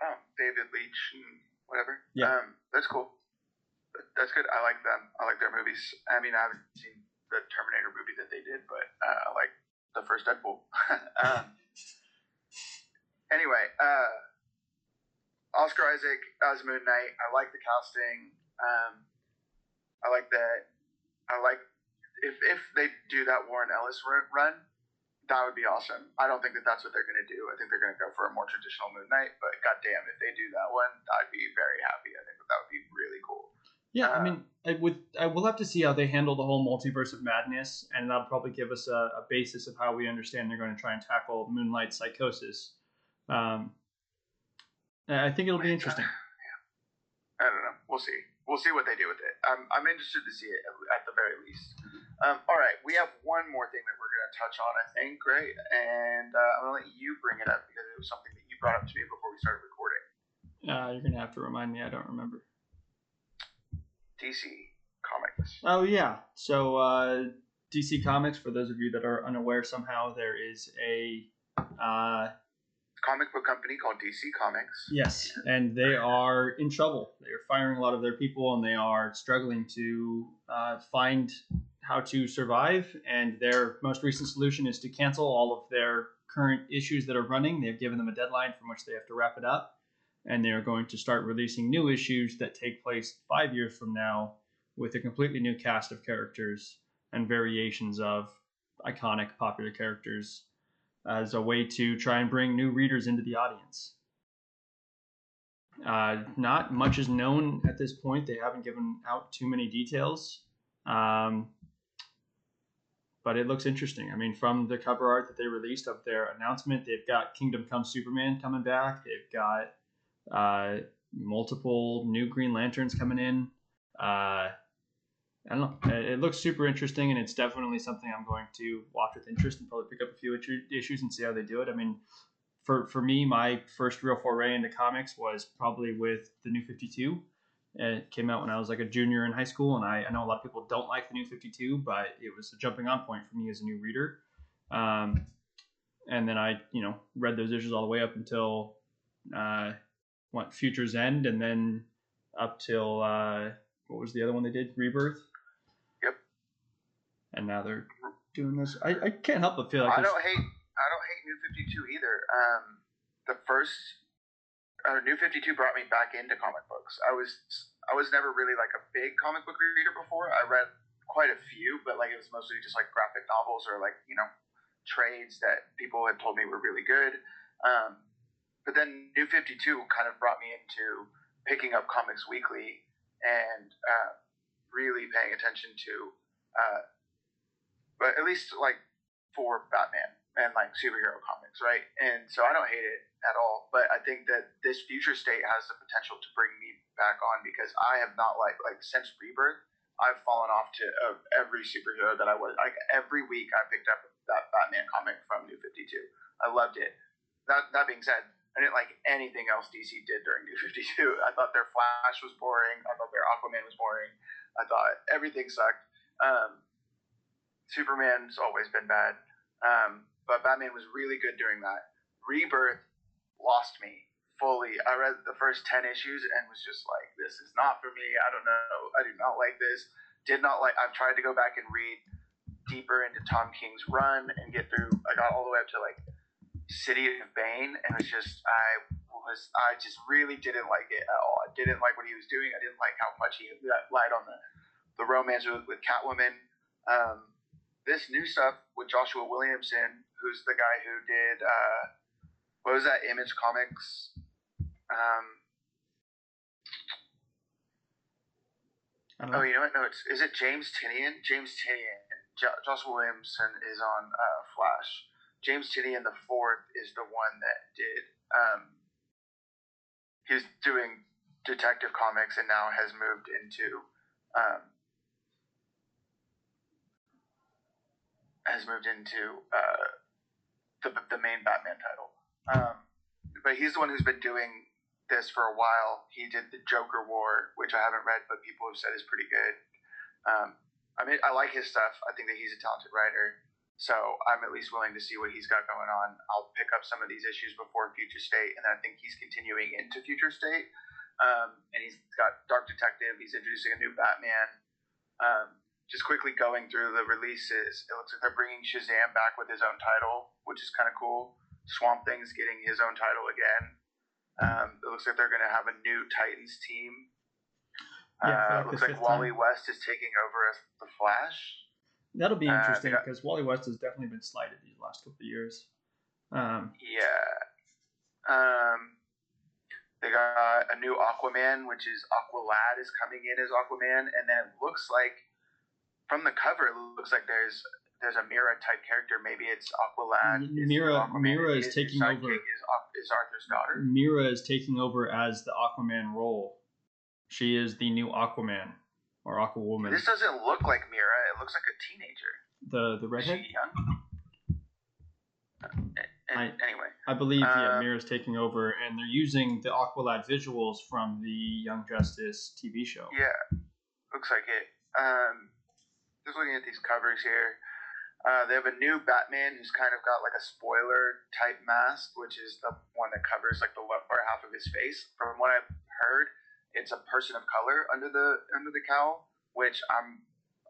Oh, David Leitch and whatever. Yeah. Um, that's cool. That's good. I like them. I like their movies. I mean, I haven't seen the Terminator movie that they did, but uh, I like the first Deadpool. um, anyway, uh, Oscar Isaac as Moon Knight. I like the casting. Um, I like that. I like if if they do that Warren Ellis run, That would be awesome. I don't think that that's what they're going to do. I think they're going to go for a more traditional Moon Knight. But goddamn, if they do that one, I'd be very happy. I think that that would be really cool. Yeah, I Uh, mean, I would. I will have to see how they handle the whole multiverse of madness, and that'll probably give us a, a basis of how we understand they're going to try and tackle Moonlight Psychosis. Um, I think it'll be interesting. I don't know. We'll see. We'll see what they do with it. I'm, I'm interested to see it at, the very least. Um, all right, we have one more thing that we're going to touch on, I think, right? And uh, I'm going to let you bring it up because it was something that you brought up to me before we started recording. Uh, you're gonna have to remind me. I don't remember. DC Comics. Oh yeah. So uh, DC Comics, for those of you that are unaware, somehow there is a uh, Comic book company called DC Comics. yes, and they are in trouble. They are firing a lot of their people, and they are struggling to uh, find how to survive. And their most recent solution is to cancel all of their current issues that are running. They've given them a deadline from which they have to wrap it up, and they are going to start releasing new issues that take place five years from now with a completely new cast of characters and variations of iconic popular characters as a way to try and bring new readers into the audience. Uh, not much is known at this point. They haven't given out too many details. Um, but it looks interesting. I mean, from the cover art that they released of their announcement, they've got Kingdom Come Superman coming back. They've got uh, multiple new Green Lanterns coming in. Uh, I don't know. It looks super interesting, and it's definitely something I'm going to watch with interest and probably pick up a few issues and see how they do it. I mean, for for me, my first real foray into comics was probably with the New Fifty Two. It came out when I was like a junior in high school, and I, I know a lot of people don't like the New Fifty Two, but it was a jumping on point for me as a new reader. Um, and then I, you know, read those issues all the way up until uh, what Futures End, and then up till uh, what was the other one they did? Rebirth. And now they're doing this. I, I can't help but feel like I don't hate I don't hate New Fifty Two either. Um, the first uh, New Fifty Two brought me back into comic books. I was I was never really like a big comic book reader before. I read quite a few, but like it was mostly just like graphic novels or like you know trades that people had told me were really good. Um, but then New Fifty Two kind of brought me into picking up comics weekly and uh, really paying attention to, uh, but at least like for Batman and like superhero comics, right? And so I don't hate it at all, but I think that this future state has the potential to bring me back on because I have not like like since Rebirth, I've fallen off to uh, every superhero that I was like every week I picked up that Batman comic from New Fifty Two. I loved it. That that being said, I didn't like anything else DC did during New Fifty Two. I thought their Flash was boring. I thought their Aquaman was boring. I thought everything sucked. Um, Superman's always been bad. Um, but Batman was really good during that. Rebirth lost me fully. I read the first 10 issues and was just like, this is not for me. I don't know. I do not like this. Did not like, I've tried to go back and read deeper into Tom King's run and get through, I got all the way up to like City of Bane and it's just, I was, I just really didn't like it at all. I didn't like what he was doing. I didn't like how much he lied on the, the romance with, with Catwoman. Um, this new stuff with Joshua Williamson, who's the guy who did uh, what was that Image Comics? Um, oh, you know what? No, it's is it James Tynion? James Tynion. Jo- Joshua Williamson is on uh, Flash. James Tynion the fourth is the one that did. Um, he was doing Detective Comics and now has moved into. Um, has moved into uh, the the main Batman title. Um, but he's the one who's been doing this for a while. He did the Joker War, which I haven't read, but people have said is pretty good. Um, I mean, I like his stuff. I think that he's a talented writer. So I'm at least willing to see what he's got going on. I'll pick up some of these issues before Future State, and then I think he's continuing into Future State. Um, and he's got Dark Detective. He's introducing a new Batman. Um, just quickly going through the releases, it looks like they're bringing Shazam back with his own title, which is kind of cool. Swamp Thing's getting his own title again. Um, it looks like they're going to have a new Titans team. Yeah, uh, like the looks like Wally time. West is taking over as the Flash. That'll be Uh, interesting got- because Wally West has definitely been slighted these last couple of years. Um, Yeah. Um, they got a new Aquaman, which is Aqualad is coming in as Aquaman, and then it looks like from the cover, it looks like there's there's a Mera type character. Maybe it's Aqualad. is Mera- Aquaman, Mera and is taking over- Is, is Arthur's daughter? Mera is taking over as the Aquaman role. She is the new Aquaman or Aquawoman. This doesn't look like Mera. It looks like a teenager. The the Is redhead. she young? I- anyway, I believe yeah, Uh, Mera's taking over, and they're using the Aqualad visuals from the Young Justice TV show. Yeah, looks like it. Um, just looking at these covers here, uh, they have a new Batman who's kind of got like a spoiler type mask, which is the one that covers like the lower half of his face. From what I've heard, it's a person of color under the under the cowl, which I'm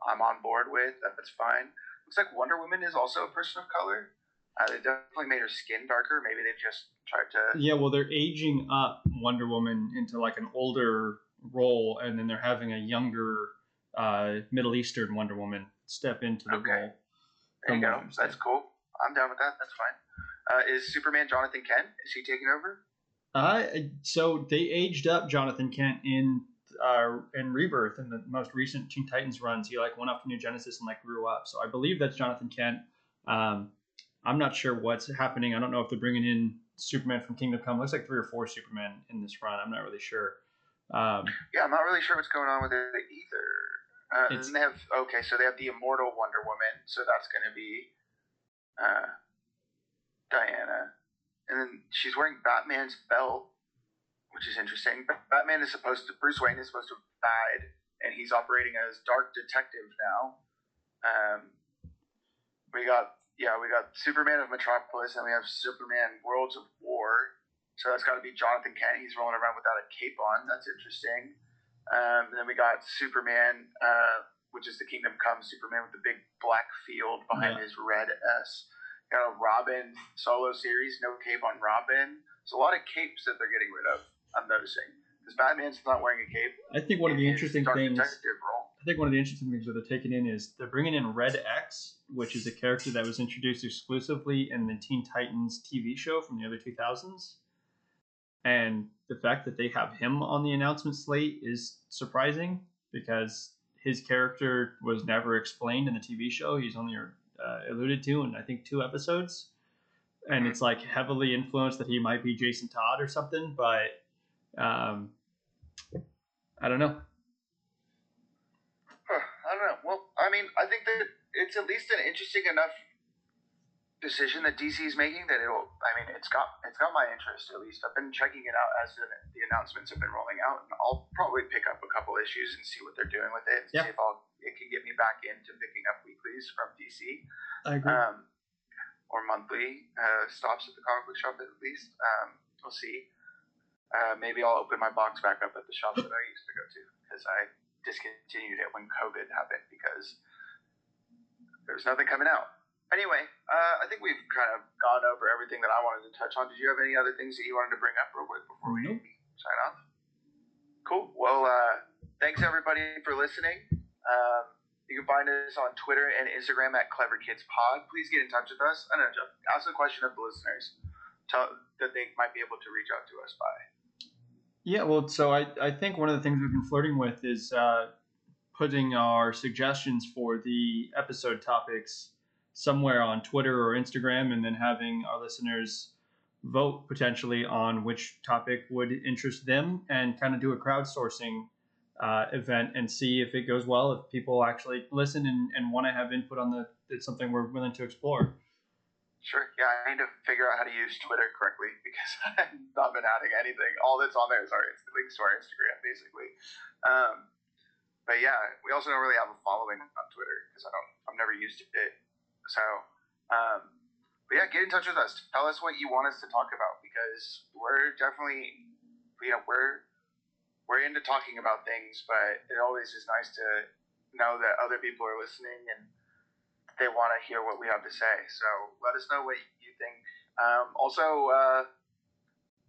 I'm on board with. That's fine. Looks like Wonder Woman is also a person of color. Uh, they definitely made her skin darker. Maybe they've just tried to. Yeah, well, they're aging up Wonder Woman into like an older role, and then they're having a younger uh, Middle Eastern Wonder Woman step into the Okay. role. There you from what I go. That's cool. I'm down with that. That's fine. Uh, is Superman Jonathan Kent? Is he taking over? Uh, so they aged up Jonathan Kent in uh, in Rebirth in the most recent Teen Titans runs. He like went off to New Genesis and like grew up. So I believe that's Jonathan Kent. Um, I'm not sure what's happening. I don't know if they're bringing in Superman from Kingdom Come. Looks like three or four Supermen in this run. I'm not really sure. Um, Yeah, I'm not really sure what's going on with it either. Uh, and they have okay, so they have the immortal Wonder Woman, so that's going to be uh, Diana, and then she's wearing Batman's belt, which is interesting. Batman is supposed to Bruce Wayne is supposed to have died, and he's operating as Dark Detective now. Um, we got yeah, we got Superman of Metropolis, and we have Superman Worlds of War. So that's got to be Jonathan Kent. He's rolling around without a cape on. That's interesting. Um, then we got Superman, uh, which is the Kingdom Come Superman with the big black field behind Yeah. his red S. Got a Robin solo series, no cape on Robin. So a lot of capes that they're getting rid of. I'm noticing because Batman's not wearing a cape. I think one of the interesting things. I think one of the interesting things that they're taking in is they're bringing in Red X, which is a character that was introduced exclusively in the Teen Titans TV show from the early 2000s. And the fact that they have him on the announcement slate is surprising because his character was never explained in the TV show. He's only uh, alluded to in, I think, two episodes. And it's like heavily influenced that he might be Jason Todd or something, but um, I don't know. Huh, I don't know. Well, I mean, I think that it's at least an interesting enough decision that DC is making that it'll. I mean, it's got it's got my interest at least. I've been checking it out as the, the announcements have been rolling out, and I'll probably pick up a couple issues and see what they're doing with it. And Yeah. See if I'll it can get me back into picking up weeklies from DC. I agree. Um, or monthly uh, stops at the comic book shop at least. Um, we'll see. Uh, maybe I'll open my box back up at the shop that I used to go to because I discontinued it when COVID happened because there was nothing coming out. Anyway, uh, I think we've kind of gone over everything that I wanted to touch on. Did you have any other things that you wanted to bring up real quick before we Nope. sign off? Cool. Well, uh, thanks everybody for listening. Um, you can find us on Twitter and Instagram at Clever Kids Pod. Please get in touch with us. I don't know, Jeff, ask a question of the listeners tell, that they might be able to reach out to us by. Yeah, well, so I, I think one of the things we've been flirting with is uh, putting our suggestions for the episode topics somewhere on Twitter or Instagram, and then having our listeners vote potentially on which topic would interest them, and kind of do a crowdsourcing uh, event and see if it goes well, if people actually listen and, and want to have input on the it's something we're willing to explore. Sure. Yeah, I need to figure out how to use Twitter correctly because I've not been adding anything. All that's on there is our links to our Instagram, basically. Um, but yeah, we also don't really have a following on Twitter because I don't. I've never used to it. So, um, but yeah, get in touch with us. Tell us what you want us to talk about because we're definitely, you know, we're we're into talking about things, but it always is nice to know that other people are listening and they want to hear what we have to say. So let us know what you think. Um, also, uh,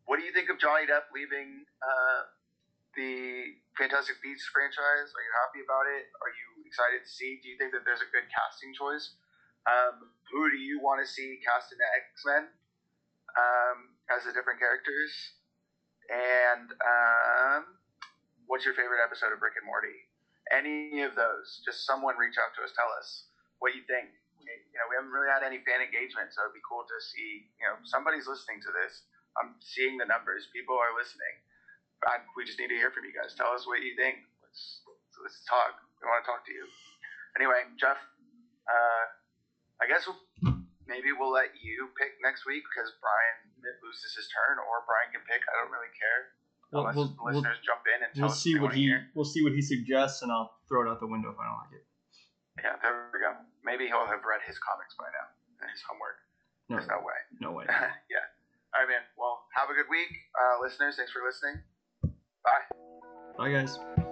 what do you think of Johnny Depp leaving uh, the Fantastic Beasts franchise? Are you happy about it? Are you excited to see. Do you think that there's a good casting choice? Um, who do you want to see cast into X Men um, as the different characters? And um, what's your favorite episode of Rick and Morty? Any of those? Just someone reach out to us. Tell us what you think. You know, we haven't really had any fan engagement, so it'd be cool to see. You know, somebody's listening to this. I'm seeing the numbers. People are listening. I, we just need to hear from you guys. Tell us what you think. Let's let's talk. We want to talk to you. Anyway, Jeff. Uh, I guess maybe we'll let you pick next week because Brian loses his turn, or Brian can pick. I don't really care. We'll, Unless we'll, the we'll, listeners jump in and tell we'll us see what he hear. we'll see what he suggests, and I'll throw it out the window if I don't like it. Yeah, there we go. Maybe he'll have read his comics by now. And his homework. No, There's no way. no way. yeah. All right, man. Well, have a good week, uh, listeners. Thanks for listening. Bye. Bye, guys.